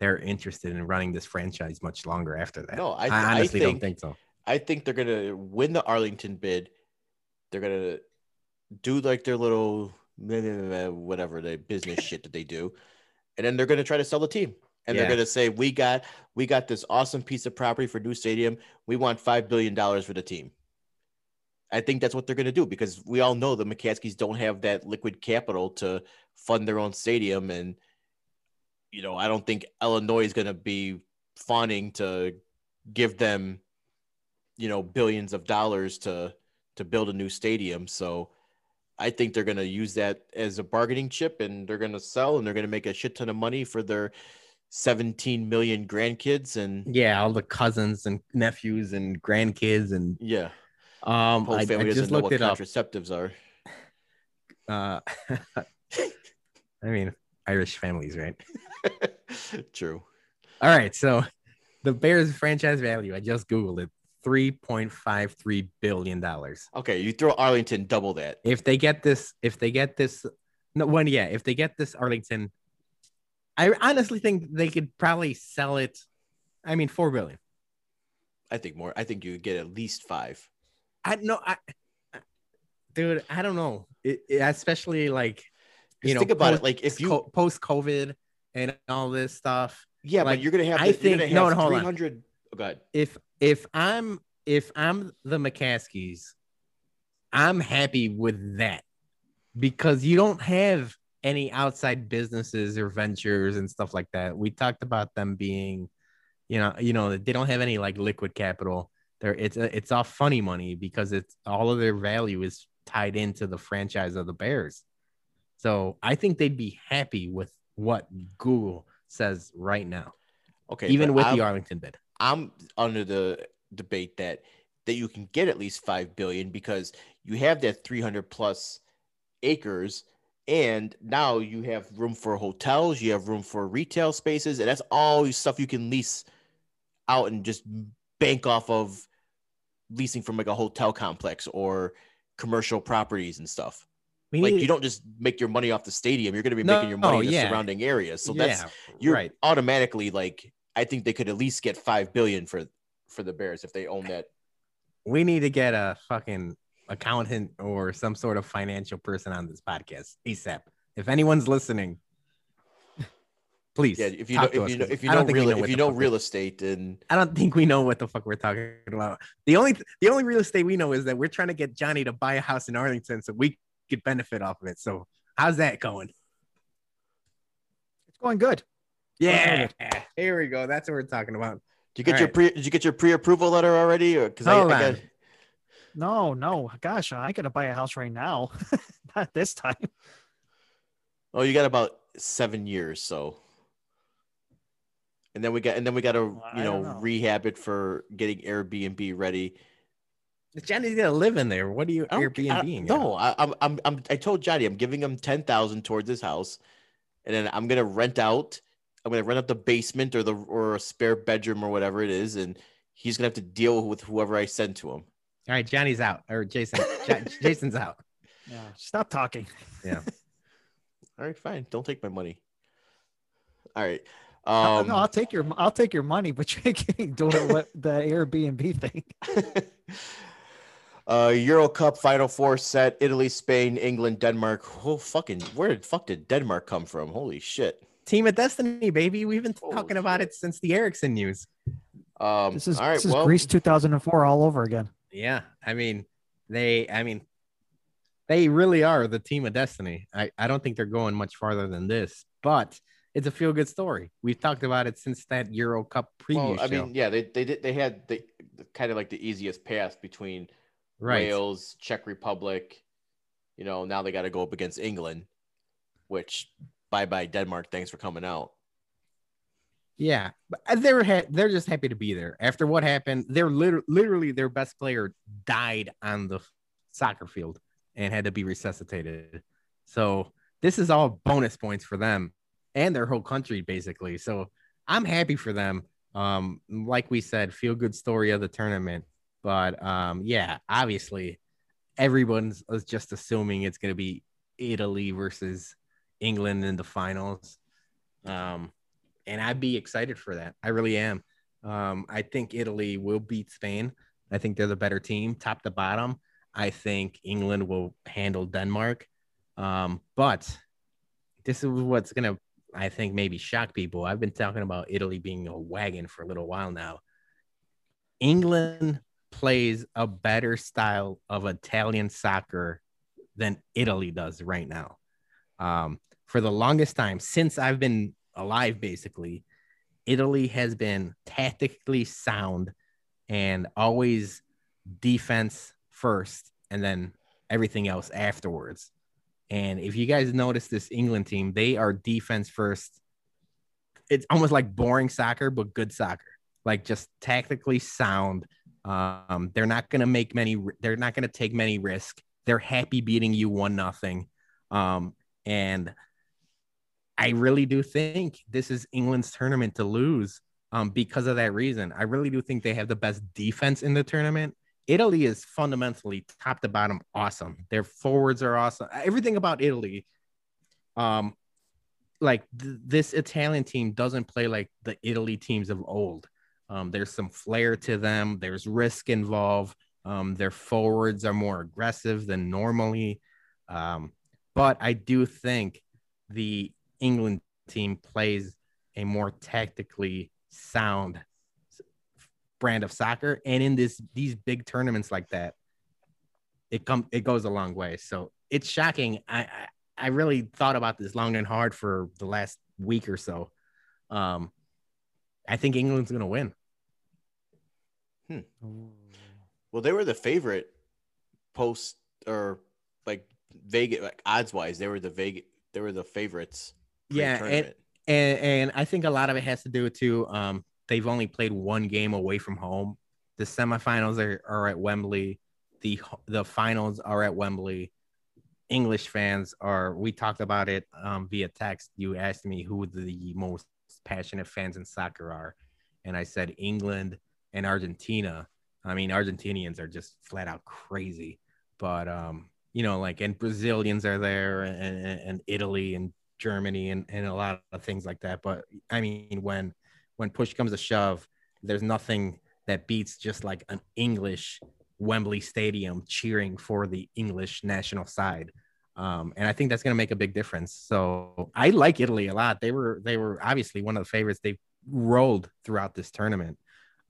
they're interested in running this franchise much longer after that. No, I, I, th- I honestly think, don't think so. I think they're gonna win the Arlington bid. They're gonna do like their little whatever the business shit that they do, and then they're gonna try to sell the team. And Yeah. they're gonna say, "We got we got this awesome piece of property for new stadium. We want five billion dollars for the team." I think that's what they're gonna do because we all know the McCaskies don't have that liquid capital to fund their own stadium, and you know I don't think Illinois is gonna be fawning to give them you know billions of dollars to to build a new stadium. So i think they're going to use that as a bargaining chip and they're going to sell and they're going to make a shit ton of money for their 17 million grandkids and Yeah, all the cousins and nephews and grandkids and yeah. Um whole I, family I doesn't just know looked what it up. contraceptives are. Uh, I mean, Irish families, right? true All right. So the Bears franchise value, I just Googled it 3.53 billion dollars. Okay, you throw Arlington double that. If they get this, if they get this, no one, yeah, if they get this Arlington, I honestly think they could probably sell it. I mean, four billion. I think more. I think you get at least five. I know, I, dude, I don't know. It, it- especially like, you know, think about it. Like if you, post COVID and all this stuff. yeah, like, but you're gonna have. I the- think- gonna no, have no, hold on. 300. Oh, go ahead. if if I'm if I'm the McCaskies, I'm happy with that because you don't have any outside businesses or ventures and stuff like that. We talked about them being, you know, you know, they don't have any like liquid capital. They're it's it's all funny money because it's all of their value is tied into the franchise of the Bears. So I think they'd be happy with what Google says right now, Okay, even with I'm, the Arlington bid. I'm under the debate that that you can get at least five billion because you have that 300 plus acres, and now you have room for hotels, you have room for retail spaces, and that's all stuff you can lease out and just bank off of leasing from like a hotel complex or commercial properties and stuff. We Like you don't just make your money off the stadium; you're going to be No, making your money in the yeah. surrounding areas. So that's you're right. automatically like I think they could at least get five billion for for the Bears if they own that. We need to get a fucking accountant or some sort of financial person on this podcast ASAP. If anyone's listening, please. Yeah, if you know if us, you know if you know real what if you know real estate and I don't think we know what the fuck we're talking about. The only the only real estate we know is that we're trying to get Johnny to buy a house in Arlington so we could benefit off of it. So how's that going? It's going good. Yeah, here we go. That's what we're talking about. did you get All your right. pre did you get your pre approval letter already? Or because I, I got No, no, gosh, I ain't gonna buy a house right now. Not this time. oh you got about seven years so. And then we got and then we got to you know, know. rehab it for getting Airbnb ready. Johnny's gonna live in there. What are you I don't- I- Airbnb? no, I, I'm I'm I'm I told Johnny I'm giving him ten thousand towards his house, and then I'm gonna rent out. I'm gonna rent out the basement or the or a spare bedroom or whatever it is, and he's gonna have to deal with whoever I send to him. All right, Johnny's out or Jason. Jason's out. Yeah, stop talking. Yeah. All right, fine. Don't take my money. All right. Um, no, I'll take your I'll take your money, but you can't do it with the Airbnb thing. uh, Euro Cup Final Four set: Italy, Spain, England, Denmark. Oh, fucking! Where did fuck did Denmark come from? Holy shit! Team of Destiny, baby. We've been Holy talking about shit. it since the Eriksen news. Um, This is all right. this is well, Greece 2004 all over again. Yeah, I mean, they, I mean, they really are the team of destiny. I, I don't think they're going much farther than this, but it's a feel good story. We've talked about it since that Euro Cup preview well, I show. mean, yeah, they they did they had the, the kind of like the easiest path between right. Wales, Czech Republic. You know, now they got to go up against England, which bye bye Denmark. Thanks for coming out. Yeah, but uh, they're ha- they're just happy to be there after what happened. They're liter- literally their best player died on the soccer field and had to be resuscitated. So this is all bonus points for them and their whole country basically. So I'm happy for them. Um, like we said, feel good story of the tournament. But um, yeah, obviously everyone's just assuming it's going to be Italy versus England in the finals. Um, and I'd be excited for that. I really am. Um, I think Italy will beat Spain. I think they're the better team, top to bottom. I think England will handle Denmark. Um, but this is what's gonna, I think, maybe shock people. I've been talking about Italy being a wagon for a little while now. England plays a better style of Italian soccer than Italy does right now. Um, for the longest time, since I've been alive, basically, Italy has been tactically sound and always defense first and then everything else afterwards. And if you guys notice this England team, they are defense first. It's almost like boring soccer, but good soccer, like just tactically sound. Um, they're not going to make many, they're not going to take many risks. They're happy beating you one nothing. Um, and I really do think this is England's tournament to lose. um, because of that reason. I really do think they have the best defense in the tournament. Italy is fundamentally top to bottom awesome. Their forwards are awesome. Everything about Italy, um, like th- this Italian team doesn't play like the Italy teams of old. Um, there's some flair to them. There's risk involved. Um, their forwards are more aggressive than normally. Um, but I do think the England team plays a more tactically sound brand of soccer. And in this these big tournaments like that, it come it goes a long way. So it's shocking. I, I I really thought about this long and hard for the last week or so. Um, I think England's gonna win. Hmm. Well, they were the favorite post or like Vegas like odds wise. They were the Vegas. They were the favorites. Yeah, and, and and I think a lot of it has to do with too. Um, they've only played one game away from home. The semifinals are, are at Wembley. The the finals are at Wembley. English fans are. We talked about it um, via text. You asked me who the most passionate fans in soccer are, and I said England and Argentina. I mean, Argentinians are just flat out crazy, but um, you know, like and Brazilians are there, and, and Italy and Germany, and, and a lot of things like that. But I mean, when when push comes to shove, there's nothing that beats just like an English Wembley Stadium cheering for the English national side. Um, and I think that's going to make a big difference. So I like Italy a lot. They were they were obviously one of the favorites. They rolled throughout this tournament.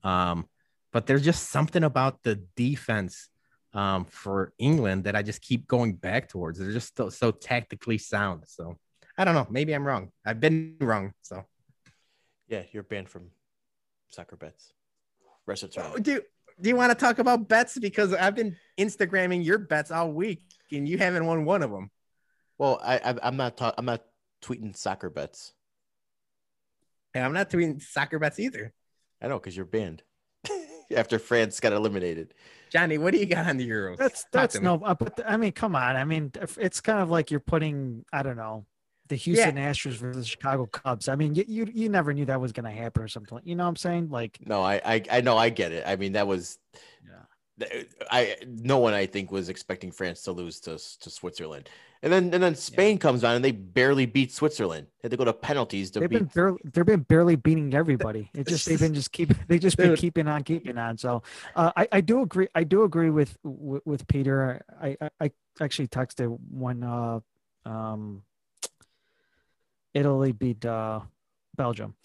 Um, but there's just something about the defense um, for England that I just keep going back towards. They're just so, so tactically sound. So I don't know. Maybe I'm wrong. I've been wrong. So yeah, you're banned from soccer bets. Rest of oh, do do you want to talk about bets because I've been Instagramming your bets all week and you haven't won one of them. Well, I, I am not ta- I'm not tweeting soccer bets. And I'm not tweeting soccer bets either. I know because you're banned after France got eliminated. Johnny, what do you got on the Euros? That's that's no, uh, but I mean, come on. I mean, it's kind of like you're putting, I don't know, the Houston yeah. Astros versus the Chicago Cubs. I mean, you, you you never knew that was going to happen or something. You know what I'm saying? Like, no, I I I know I get it. I mean, that was, yeah. I no one I think was expecting France to lose to to Switzerland. And then and then Spain yeah. comes on and they barely beat Switzerland. They had to go to penalties to they've beat. Been barely, they've been barely beating everybody. It just they've been just keep they just been keeping on keeping on. So uh, I I do agree I do agree with with, with Peter. I, I, I actually texted when uh um Italy beat uh Belgium.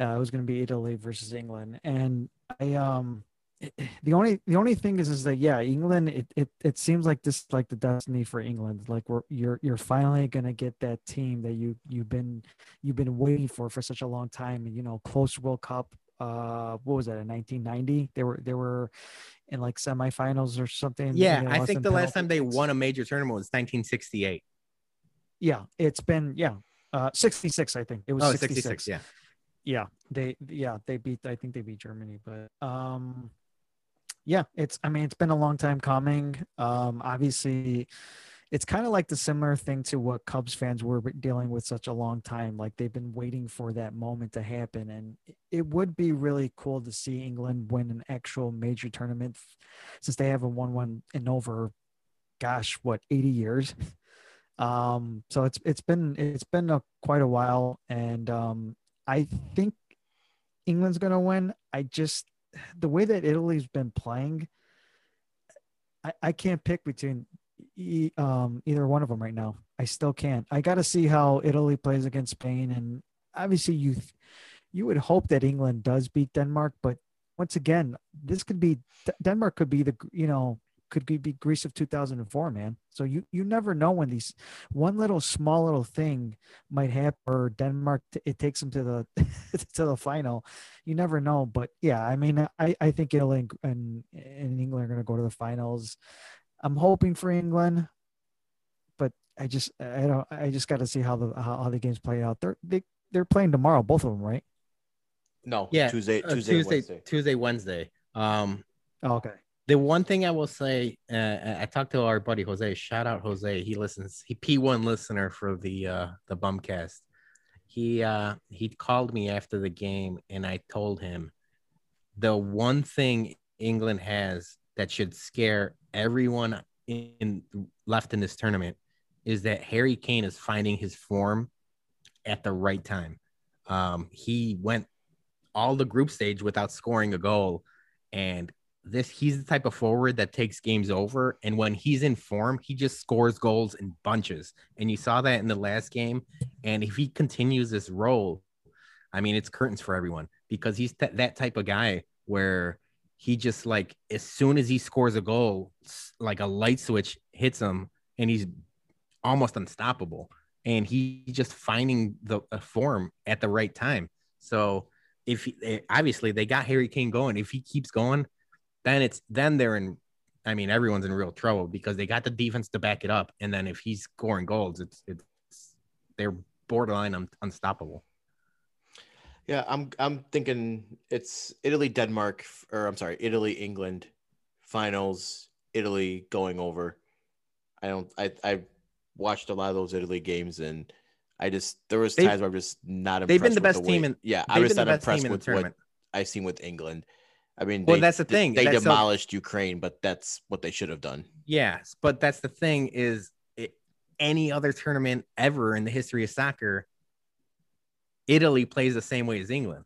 Uh, it was going to be Italy versus England, and I um the only the only thing is is that yeah england it, it it seems like this like the destiny for england. Like we're you're you're finally gonna get that team that you you've been you've been waiting for for such a long time. And you know close world cup uh what was that in 1990 they were they were in like semifinals or something yeah i think the last time they won a major tournament was 1968 yeah it's been yeah uh 66 i think. It was oh, 66. 66 yeah. Yeah they yeah they beat i think they beat germany but um yeah, it's I mean it's been a long time coming. Um, obviously, it's kind of like the similar thing to what Cubs fans were dealing with such a long time. Like they've been waiting for that moment to happen, and it would be really cool to see England win an actual major tournament since they haven't won one in over, gosh, what eighty years. Um, so it's it's been it's been a, quite a while, and um, I think England's gonna win. I just the way that Italy's been playing, I, I can't pick between e, um, either one of them right now. I still can't. I got to see how Italy plays against Spain, and obviously you you would hope that England does beat Denmark, but once again, this could be Denmark could be the you know could be Greece of 2004, man. So you you never know when these one little small little thing might happen or Denmark it takes them to the to the final. You never know, but yeah, I mean, I I think Italy and and England are going to go to the finals. I'm hoping for England, but I just I don't I just got to see how the how, how the games play out. They're they they're playing tomorrow, both of them, right? No, yeah, Tuesday, uh, Tuesday, Tuesday, Wednesday. Tuesday, Wednesday. Um, oh, okay the one thing I will say, uh, I talked to our buddy Jose. Shout out Jose. He listens. He P one listener for the uh, the Bumcast. he uh he called me after the game and I told him the one thing England has that should scare everyone in left in this tournament is that Harry Kane is finding his form at the right time. Um, he went all the group stage without scoring a goal, and this he's the type of forward that takes games over. And when he's in form, he just scores goals in bunches. And you saw that in the last game. And if he continues this role, I mean, it's curtains for everyone because he's t- that type of guy where he just like as soon as he scores a goal, like a light switch hits him, and he's almost unstoppable. And he just finding the form at the right time. So if he, eh, obviously they got Harry Kane going, if he keeps going, then it's then they're in. I mean, everyone's in real trouble because they got the defense to back it up, and then if he's scoring goals, it's it's they're borderline un- unstoppable. Yeah, I'm I'm thinking it's Italy Denmark or I'm sorry, Italy England finals, Italy going over. I don't I I watched a lot of those Italy games and I just there was times they've, where I'm just not They've been the best the team in yeah, I was not impressed with what I've seen with England. I mean, well, they, that's the thing. They, that's demolished so, Ukraine, but that's what they should have done. Yes, but that's the thing is it, any other tournament ever in the history of soccer, Italy plays the same way as England.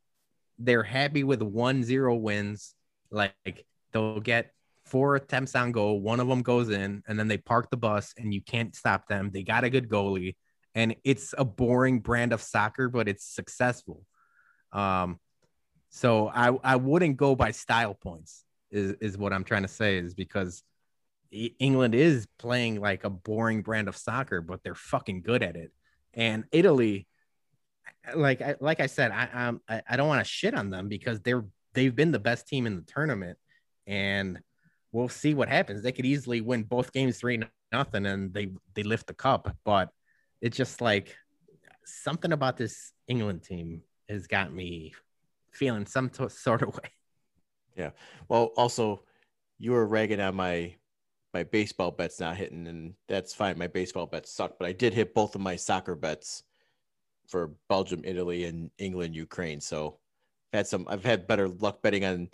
They're happy with one zero wins. Like they'll get four attempts on goal, one of them goes in, and then they park the bus, and you can't stop them. They got a good goalie, and it's a boring brand of soccer, but it's successful. Um, so I I wouldn't go by style points. Is is what I'm trying to say is because England is playing like a boring brand of soccer, but they're fucking good at it. And Italy, like I, like I said, I um, I, don't want to shit on them because they're they've been the best team in the tournament, and we'll see what happens. They could easily win both games three nothing, and they they lift the cup. But it's just like something about this England team has got me feeling some t- sort of way. Yeah. Well, also, you were ragging on my my baseball bets not hitting, and that's fine. My baseball bets suck, but I did hit both of my soccer bets for Belgium, Italy, and England, Ukraine. So I've had some. I've had better luck betting on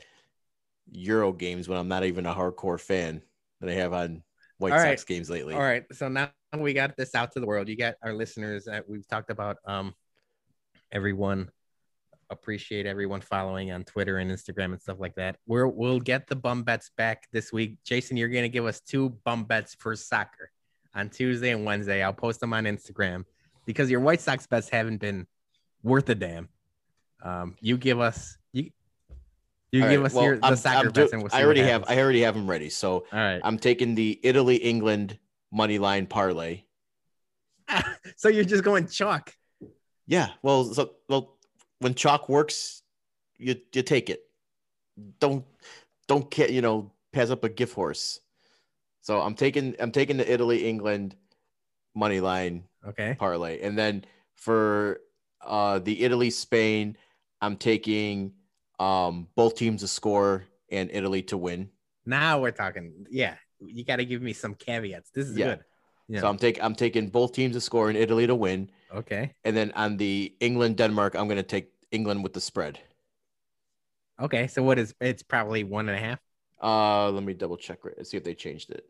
Euro games when I'm not even a hardcore fan than I have on White All Sox right. games lately. All right. So now we got this out to the world. You got our listeners that we've talked about. Um, everyone appreciate everyone following on Twitter and Instagram and stuff like that. We're, we'll get the bum bets back this week. Jason, you're going to give us two bum bets for soccer on Tuesday and Wednesday. I'll post them on Instagram because your White Sox bets haven't been worth a damn. Um, you give us you you All give right. us well, your the I'm, soccer I'm bets, and we'll I already have I already have them ready. So All right. I'm taking the Italy England money line parlay. so you're just going chalk. Yeah. Well, so well, when chalk works, you you take it. Don't don't get you know pass up a gift horse. So I'm taking I'm taking the Italy England money line okay parlay, and then for uh the Italy Spain, I'm taking um both teams to score and Italy to win. Now we're talking. Yeah, you got to give me some caveats. This is yeah. good. Yeah. So I'm taking I'm taking both teams to score and Italy to win. Okay. And then on the England Denmark, I'm going to take England with the spread. Okay, so what is it's probably one and a half. Uh, let me double check. Right, see if they changed it.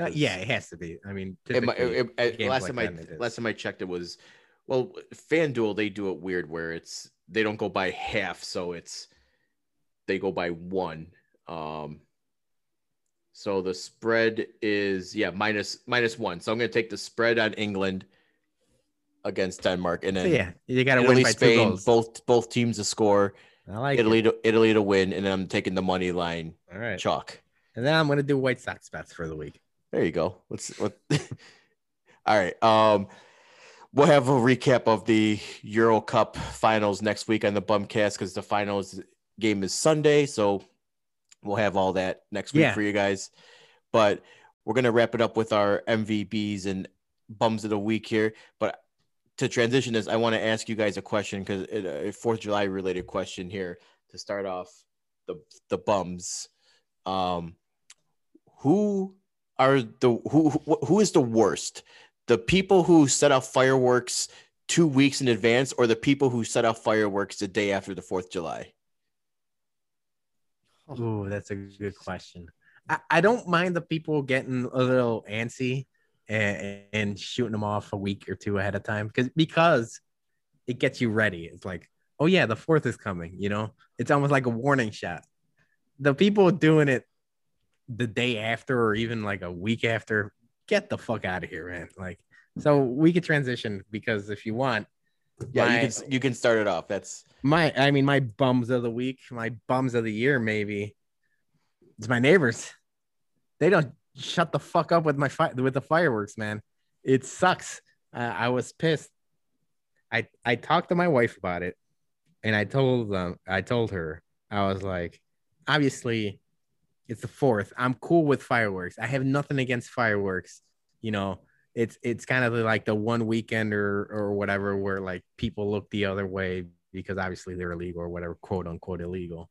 Uh, yeah, it has to be. I mean, it, it, it, last like time I last time I checked, it was well, FanDuel they do it weird where it's they don't go by half, so it's they go by one. Um, so the spread is yeah minus minus one. So I'm going to take the spread on England against Denmark, and then so yeah, you got to win by Spain, two goals. Both both teams to score. I like Italy it. to Italy to win, and then I'm taking the money line. All right, chalk. And then I'm going to do White Sox bets for the week. There you go. Let's. What? All right. Um, we'll have a recap of the Euro Cup finals next week on the Bumcast because the finals game is Sunday, so we'll have all that next week yeah. for you guys. But we're gonna wrap it up with our MVBs and bums of the week here. But to transition this, I want to ask you guys a question because a Fourth July related question here to start off the the bums. Um, who are the who who is the worst? The people who set off fireworks two weeks in advance or the people who set off fireworks the day after the 4th of July? Oh, that's a good question. I, I don't mind the people getting a little antsy and, and shooting them off a week or two ahead of time because because it gets you ready. It's like, oh yeah, the fourth is coming. You know, it's almost like a warning shot. The people doing it the day after or even like a week after, get the fuck out of here, man. Like, so we could transition because if you want, Yeah, my- you can you can start it off. That's my I mean my bums of the week, my bums of the year, maybe. It's my neighbors. They don't shut the fuck up with my fi- with the fireworks, man. It sucks. Uh, I was pissed. I I talked to my wife about it, and I told them I told her I was like, obviously, it's the fourth. I'm cool with fireworks. I have nothing against fireworks. You know, it's it's kind of like the one weekend or or whatever where like people look the other way because obviously they're illegal or whatever, quote unquote illegal.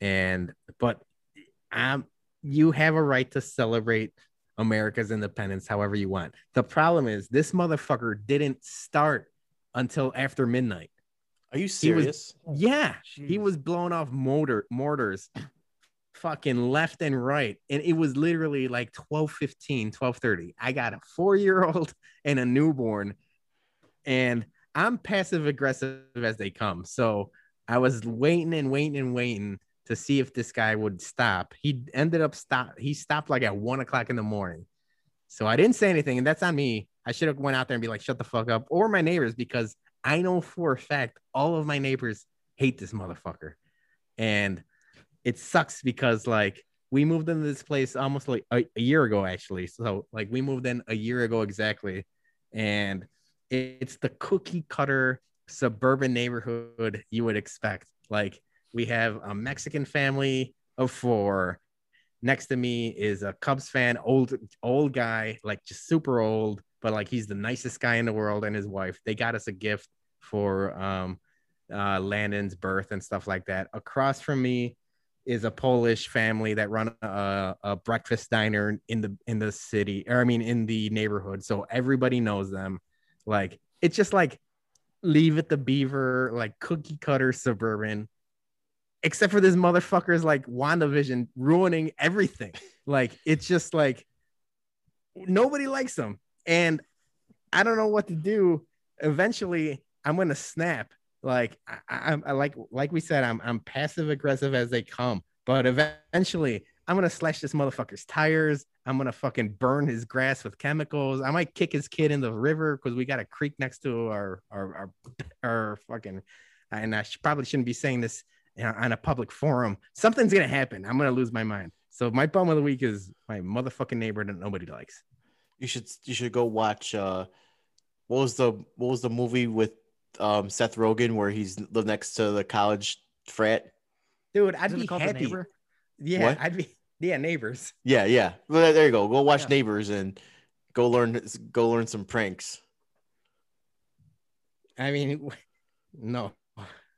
And but um you have a right to celebrate America's independence however you want. The problem is this motherfucker didn't start until after midnight. Are you was- serious? Yeah, he was blown off mortar mortars fucking left and right and it was literally like 12 15 12 30 i got a four-year-old and a newborn and i'm passive aggressive as they come so i was waiting and waiting and waiting to see if this guy would stop. He ended up stop he stopped like at one o'clock in the morning. So i didn't say anything and that's on me. I should have went out there and be like shut the fuck up or my neighbors because i know for a fact all of my neighbors hate this motherfucker. And it sucks because like we moved into this place almost like a, a year ago actually. So like we moved in a year ago exactly. And it- it's the cookie cutter suburban neighborhood you would expect. Like we have a mexican family of four next to me is a cubs fan old old guy like just super old but like he's the nicest guy in the world and his wife they got us a gift for um uh landon's birth and stuff like that across from me is a Polish family that run a, a breakfast diner in the in the city, or I mean in the neighborhood. So everybody knows them. Like it's just like leave it the beaver, like cookie cutter suburban. Except for this motherfucker's like WandaVision ruining everything. Like it's just like nobody likes them. And I don't know what to do. Eventually, I'm gonna snap. Like I, I like like we said, I'm I'm passive aggressive as they come. But eventually, I'm gonna slash this motherfucker's tires. I'm gonna fucking burn his grass with chemicals. I might kick his kid in the river because we got a creek next to our our our, our fucking. And I probably shouldn't be saying this on a public forum. Something's gonna happen. I'm gonna lose my mind. So my bum of the week is my motherfucking neighbor that nobody likes. You should you should go watch uh what was the what was the movie with um Seth Rogen where he's lived next to the college frat? Dude, I'd Isn't be it The happy. Neighbor? Yeah, What? I'd be yeah, neighbors. Yeah, yeah. Well, there you go. Go watch Yeah. Neighbors and go learn go learn some pranks. I mean, no,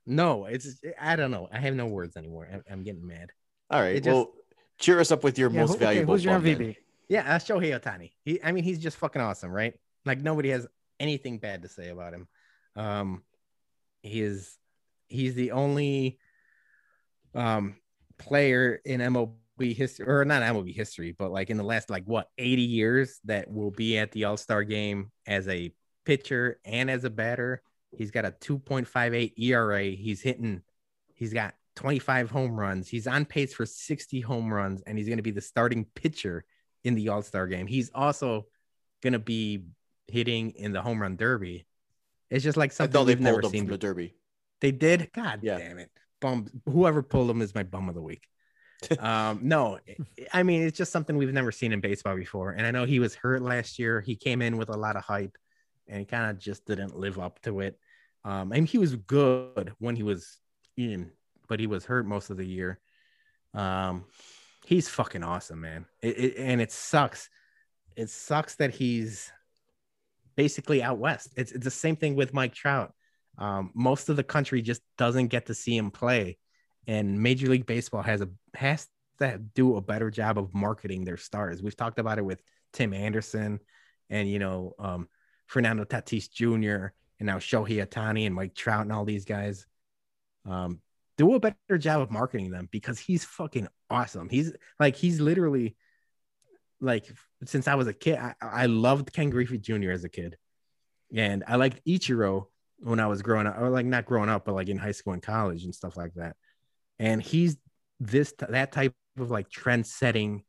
no, it's I don't know. I have no words anymore. I'm, I'm getting mad. All right. It just- well, cheer us up with your Yeah, most who- okay, valuable. who's your bum then. MVP? Yeah, uh, Shohei Ohtani. He, I mean, he's just fucking awesome, right? Like nobody has anything bad to say about him. Um, he is he's the only um player in MLB history, or not MLB history, but like in the last like what 80 years that will be at the All Star game as a pitcher and as a batter. He's got a 2.58 ERA. He's hitting, he's got 25 home runs. He's on pace for 60 home runs, and he's going to be the starting pitcher in the All Star game. He's also going to be hitting in the home run derby. It's just like something they we've never seen. the Derby. They did. God Yeah. damn it. Bum. Whoever pulled him is my bum of the week. um, no, I mean it's just something we've never seen in baseball before. And I know he was hurt last year. He came in with a lot of hype, and kind of just didn't live up to it. Um, and he was good when he was in, but he was hurt most of the year. Um, he's fucking awesome, man. It, it, and it sucks. It sucks that he's basically out west. It's, it's the same thing with Mike Trout. Um, most of the country just doesn't get to see him play, and Major League Baseball has a has to do a better job of marketing their stars. We've talked about it with Tim Anderson and you know um, Fernando Tatis Jr. and now Shohei Ohtani and Mike Trout and all these guys. Um, do a better job of marketing them because he's fucking awesome. He's like he's literally like since I was a kid, I, I loved Ken Griffey Jr. as a kid, and I liked Ichiro when I was growing up, or like not growing up, but like in high school and college and stuff like that. And he's this that type of like trend setting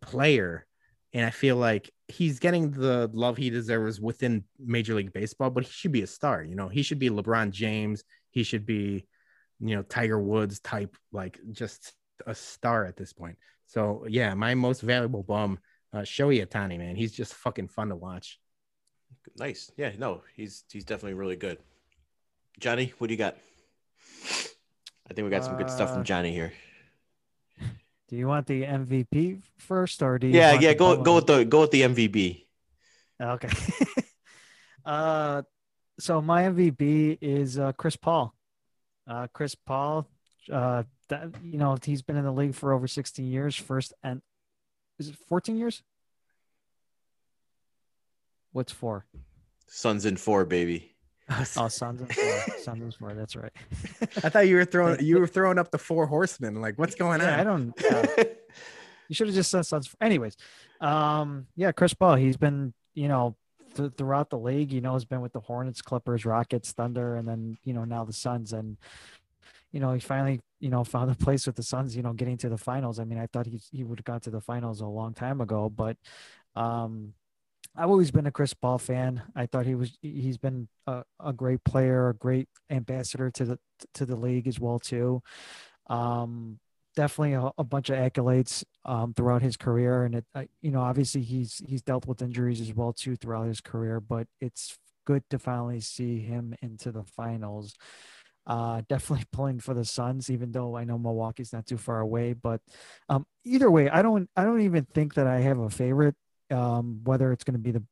player, and I feel like he's getting the love he deserves within Major League Baseball, but he should be a star. You know, he should be LeBron James. He should be you know Tiger Woods type, like just a star at this point. So yeah, my most valuable bum, uh, Shohei Ohtani, man, he's just fucking fun to watch. Nice, yeah, no, he's he's definitely really good. Johnny, what do you got? I think we got some good stuff from Uh, Johnny here. Do you want the MVP first, or do you? Yeah, yeah, go go with the go with the MVP. Okay. uh, so my MVP is uh, Chris Paul. Uh, Chris Paul, uh, that, you know, he's been in the league for over 16 years. First and is it 14 years? What's four? Suns in four, baby. Oh, Suns and four. Suns and four. That's right. I thought you were throwing you were throwing up the four horsemen. Like, what's going Yeah, I don't. yeah. You should have just said Suns. Anyways, um, yeah, Chris Paul. He's been, you know, th- throughout the league. You know, has been with the Hornets, Clippers, Rockets, Thunder, and then you know now the Suns. And you know, he finally, you know, found a place with the Suns. You know, getting to the finals. I mean, I thought he he would have got to the finals a long time ago, but um, I've always been a Chris Paul fan. I thought he was he's been a, a great player, a great ambassador to the to the league as well too. Um, definitely a, a bunch of accolades um, throughout his career, and it you know obviously he's he's dealt with injuries as well too throughout his career, but it's good to finally see him into the finals. Uh, definitely pulling for the Suns, even though I know Milwaukee's not too far away. But um, either way, I don't I don't even think that I have a favorite um, whether it's going to be the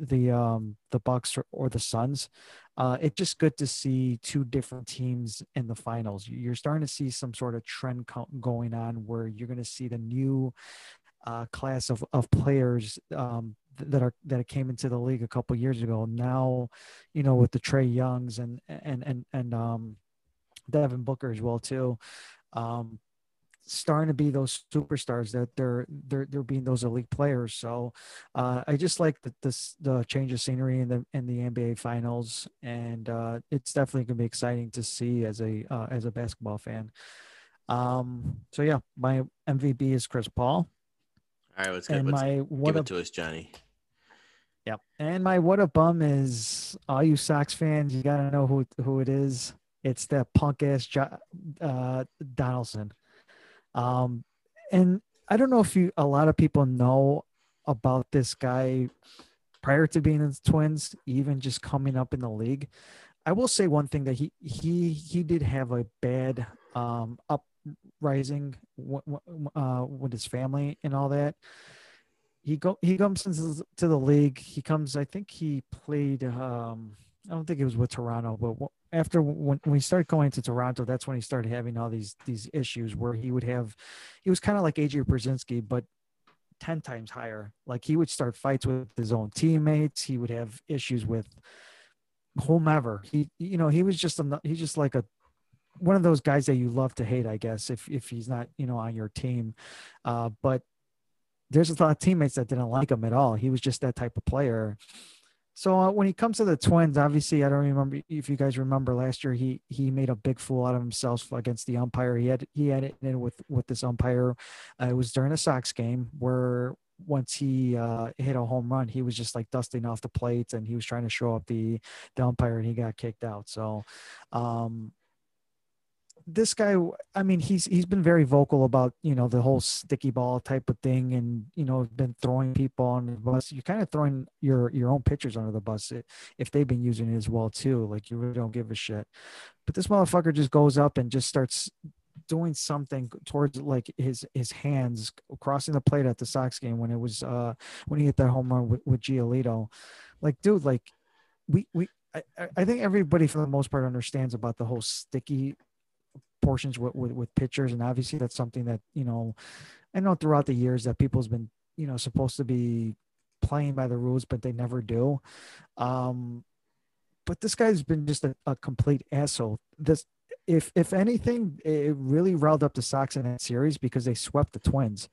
the um, the Bucks or, or the Suns. Uh, it's just good to see two different teams in the finals. You're starting to see some sort of trend going on where you're going to see the new uh, class of, of players um, that are that came into the league a couple years ago. Now, you know, with the Trae Youngs and and and and um, Devin Booker as well too. Um, starting to be those superstars that they're they're they're being those elite players. So uh, I just like the this the change of scenery in the in the NBA finals, and uh, it's definitely gonna be exciting to see as a uh, as a basketball fan. Um, so yeah, my MVP is Chris Paul, All right, let's get and let's my give what a it to us, Johnny. Yep. And my what a bum is all you Sox fans, you gotta know who who it is. It's that punk ass jo- uh, Donaldson. Um, and I don't know if you a lot of people know about this guy prior to being in the Twins, even just coming up in the league. I will say one thing that he he he did have a bad um, uprising uh, with his family and all that he go he comes into to the league. He comes. I think he played. Um, I don't think it was with Toronto, but after when, when he started going to Toronto, that's when he started having all these these issues where he would have. He was kind of like AJ Pierzynski, but ten times higher. Like he would start fights with his own teammates. He would have issues with whomever. He you know he was just a he's just like a one of those guys that you love to hate, I guess, if if he's not you know on your team. Uh, but there's a lot of teammates that didn't like him at all. He was just that type of player. So uh, when he comes to the Twins, obviously I don't remember if you guys remember last year he he made a big fool out of himself against the umpire. He had he had it in with with this umpire. Uh, it was during a Sox game where once he uh, hit a home run, he was just like dusting off the plates and he was trying to show up the the umpire and he got kicked out. So um, this guy i mean he's he's been very vocal about you know the whole sticky ball type of thing and you know been throwing people on the bus. You're kind of throwing your your own pitchers under the bus if they've been using it as well too like you really don't give a shit. But this motherfucker just goes up and just starts doing something towards like his his hands crossing the plate at the Sox game when it was uh when he hit that home run with, with Giolito. Like dude like we we I, I think everybody for the most part understands about the whole sticky portions with, with, with pitchers. And obviously that's something that, you know, I know throughout the years that people's been, you know, supposed to be playing by the rules, but they never do. Um, but this guy's been just a, a complete asshole. This, if if anything, it really riled up the Sox in that series because they swept the Twins.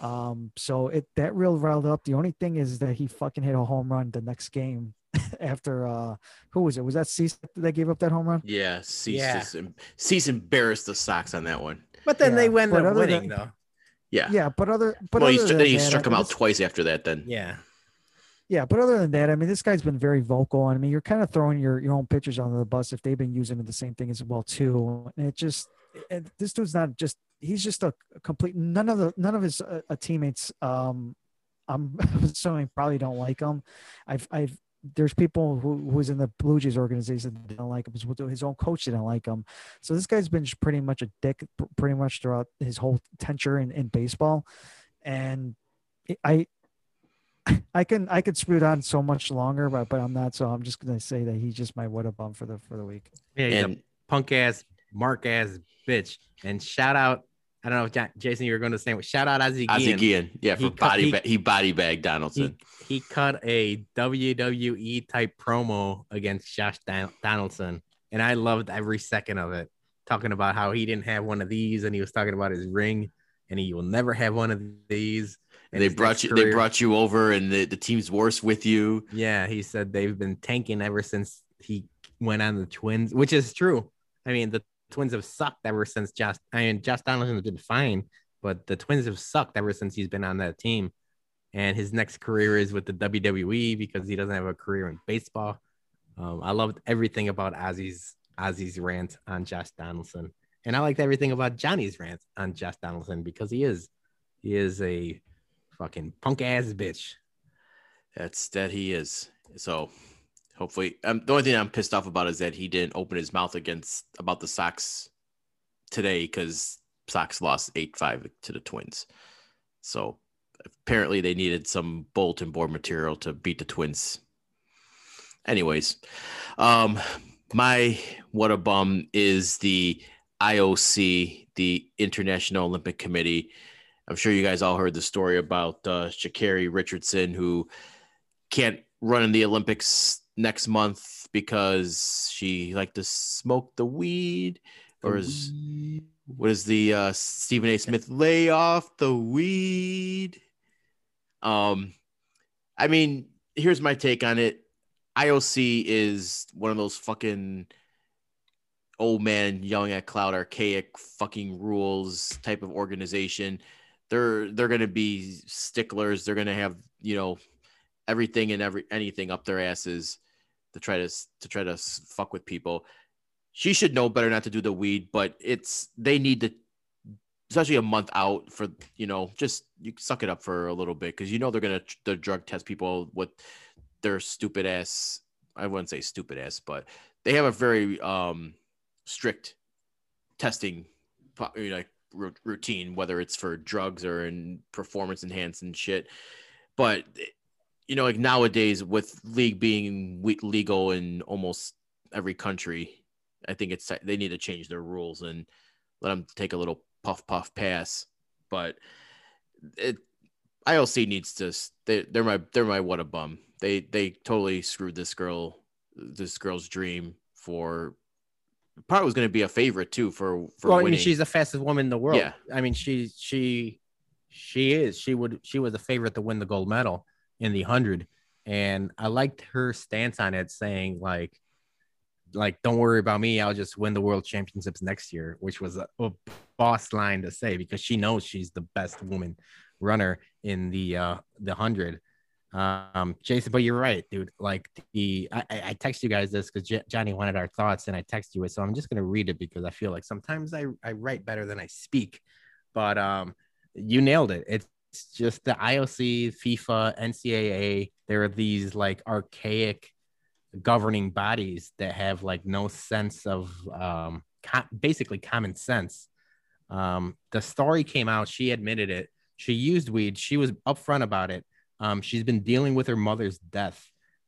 Um, so it that real riled up. The only thing is that he fucking hit a home run the next game after uh who was it? Was that Cease that gave up that home run? Yeah, Cease, Yeah. just- Cease embarrassed the Sox on that one. But then Yeah, they went but up other winning than- though. Yeah. Yeah, but other but well, he, other stru- than he that, struck him out twice after that. Then Yeah. Yeah, but other than that, I mean, this guy's been very vocal. I mean, you're kind of throwing your, your own pitchers under the bus if they've been using the same thing as well too. And it just, it, this dude's not just he's just a complete none of the none of his uh, uh, teammates. Um, I'm assuming probably don't like him. I've I've there's people who who's in the Blue Jays organization that don't like him. His, his own coach didn't like him. So this guy's been pretty much a dick pretty much throughout his whole tenure in, in baseball. And I I can I could spew it on so much longer, but but I'm not. So I'm just gonna say that he's just my what a bum for the for the week. Yeah, he's a and punk ass, mark ass bitch. And shout out, I don't know if Ja- Jason, you were going to say, shout out Ozzie Ozzie Guillen. Guillen, yeah, for He cut- body he- ba- he body bagged Donaldson. He, he cut a WWE type promo against Josh Don- Donaldson, and I loved every second of it. Talking about how he didn't have one of these, and he was talking about his ring, and he will never have one of these. And they brought you they brought you over, and the, the team's worse with you. Yeah, he said they've been tanking ever since he went on the Twins, which is true. I mean, the Twins have sucked ever since Josh. I mean, Josh Donaldson's been fine, but the Twins have sucked ever since he's been on that team. And his next career is with the WWE because he doesn't have a career in baseball. Um, I loved everything about Ozzie's Ozzie's rant on Josh Donaldson, and I liked everything about Johnny's rant on Josh Donaldson because he is he is a fucking punk ass bitch. That's that he is. So hopefully, um, the only thing I'm pissed off about is that he didn't open his mouth against about the Sox today because Sox lost eight five to the Twins. So apparently they needed some bulletin board material to beat the Twins. Anyways, um, my what a bum is the IOC, the International Olympic Committee. I'm sure you guys all heard the story about uh, Sha'Carri Richardson, who can't run in the Olympics next month because she liked to smoke the weed, or is what is the uh, Stephen A. Smith lay off the weed? Um, I mean, here's my take on it. IOC is one of those fucking old man yelling at cloud archaic fucking rules type of organization. They're they're gonna be sticklers. They're gonna have you know everything and every anything up their asses to try to to try to fuck with people. She should know better not to do the weed, but it's they need to especially a month out for you know just you suck it up for a little bit because you know they're gonna the drug test people with their stupid ass i wouldn't say stupid ass but they have a very um strict testing like routine whether it's for drugs or in performance enhancing shit but you know like nowadays with league being legal in almost every country i think it's they need to change their rules and let them take a little puff puff pass but it ILC needs to they, they're my they're my what a bum they they totally screwed this girl this girl's dream for probably was going to be a favorite too for for well, I winning. mean, she's the fastest woman in the world. Yeah. I mean, she she she is. She would she was a favorite to win the gold medal in the hundred, and I liked her stance on it, saying like like don't worry about me, I'll just win the world championships next year, which was a, a boss line to say because she knows she's the best woman runner in the uh the hundred. Um, Jason, but you're right, dude. Like the I, I text you guys this because J- Johnny wanted our thoughts, and I text you it. So I'm just gonna read it because I feel like sometimes I I write better than I speak. But um, you nailed it. It's just the IOC, FIFA, NCAA. There are these like archaic governing bodies that have like no sense of um com- basically common sense. Um, the story came out. She admitted it. She used weed. She was upfront about it. Um, she's been dealing with her mother's death,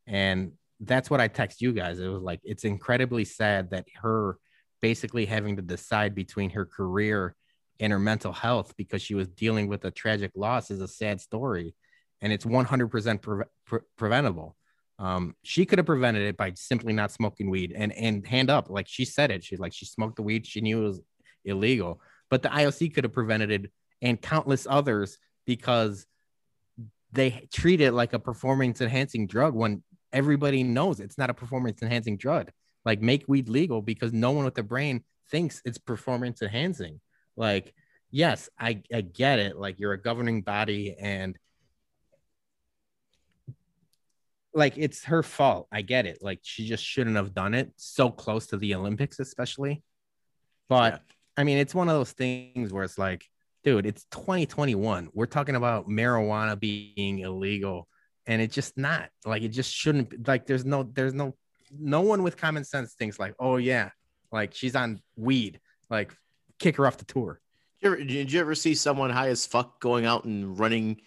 and that's what I text you guys. It was like it's incredibly sad that her basically having to decide between her career and her mental health because she was dealing with a tragic loss is a sad story, and it's 100% pre- pre- preventable. Um, she could have prevented it by simply not smoking weed and and hand up, like she said it. She's like she smoked the weed, she knew it was illegal, but the IOC could have prevented it and countless others because they treat it like a performance enhancing drug when everybody knows it's not a performance enhancing drug. Like make weed legal because no one with a brain thinks it's performance enhancing. Like, yes, I, I get it. Like you're a governing body and like it's her fault. I get it. Like she just shouldn't have done it so close to the Olympics, especially. But yeah. I mean, it's one of those things where it's like, dude, it's 2021. We're talking about marijuana being illegal, and it's just not like it just shouldn't like there's no there's no no one with common sense thinks like, oh yeah, like she's on weed, like kick her off the tour. Did you ever, did you ever see someone high as fuck going out and running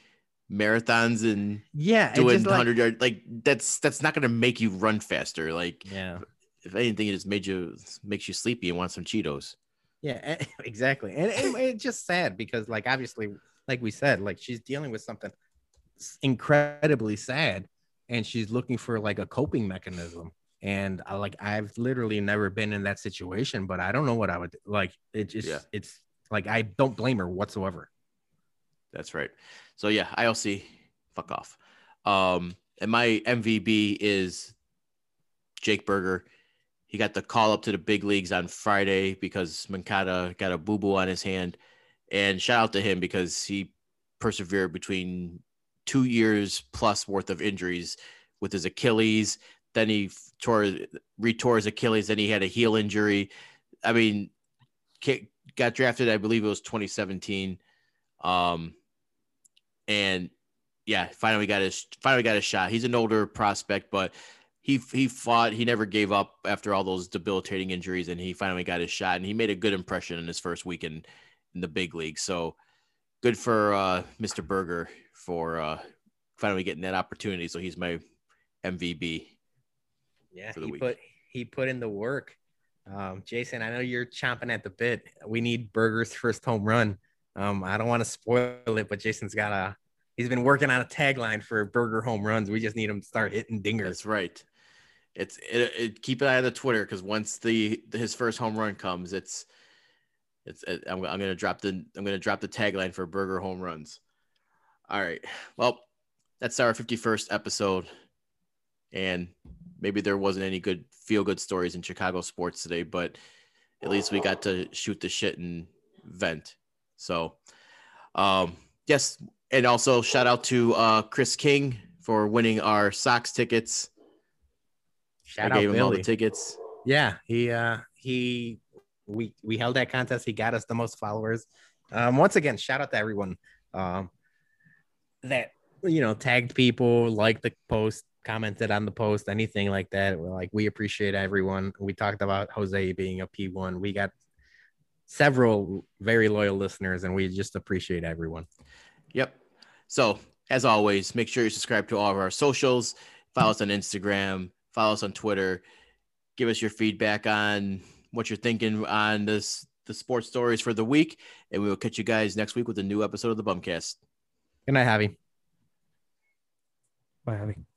marathons and yeah, doing hundred like, yard like that's that's not gonna make you run faster. Like yeah, if anything, it just made you makes you sleepy and want some Cheetos. Yeah, exactly, and, and it's just sad because like obviously, like we said, like she's dealing with something incredibly sad, and she's looking for like a coping mechanism. And I like I've literally never been in that situation, but I don't know what I would like. It just yeah. it's like I don't blame her whatsoever. That's right. So yeah, IOC, fuck off. Um, and my MVB is Jake Burger. He got the call up to the big leagues on Friday because Moncada got a boo boo on his hand. And shout out to him because he persevered between two years plus worth of injuries with his Achilles. Then he tore, retore his Achilles. Then he had a heel injury. I mean, got drafted, I believe it was 2017. Um, and yeah, finally got his finally got his shot. He's an older prospect, but he he fought. He never gave up after all those debilitating injuries, and he finally got his shot. And he made a good impression in his first week in, the big league. So good for uh, Mr. Burger for uh, finally getting that opportunity. So he's my MVB. Yeah, he week. put he put in the work. Um, Jason, I know you're chomping at the bit. We need Burger's first home run. Um, I don't want to spoil it, but Jason's got a he's been working on a tagline for Burger home runs. We just need him to start hitting dingers. That's right. It's it, it keep an eye on the Twitter because once the his first home run comes, it's it's it, I'm, I'm gonna drop the I'm gonna drop the tagline for Burger home runs. All right, well, that's our 51st episode, and maybe there wasn't any good feel good stories in Chicago sports today, but at least we got to shoot the shit and vent. So, um, yes, and also shout out to uh, Chris King for winning our Sox tickets. Shout I gave out him Billy. all the tickets. Yeah, he uh, he we we held that contest. He got us the most followers. Um, once again, shout out to everyone um, that you know tagged people, liked the post, commented on the post, anything like that. We're like we appreciate everyone. We talked about Jose being a P one. We got several very loyal listeners, and we just appreciate everyone. Yep. So, as always, make sure you subscribe to all of our socials. Follow us on Instagram, follow us on Twitter. Give us your feedback on what you're thinking on this the sports stories for the week, and we will catch you guys next week with a new episode of the Bumcast. Good night, Javi. Bye, Javi.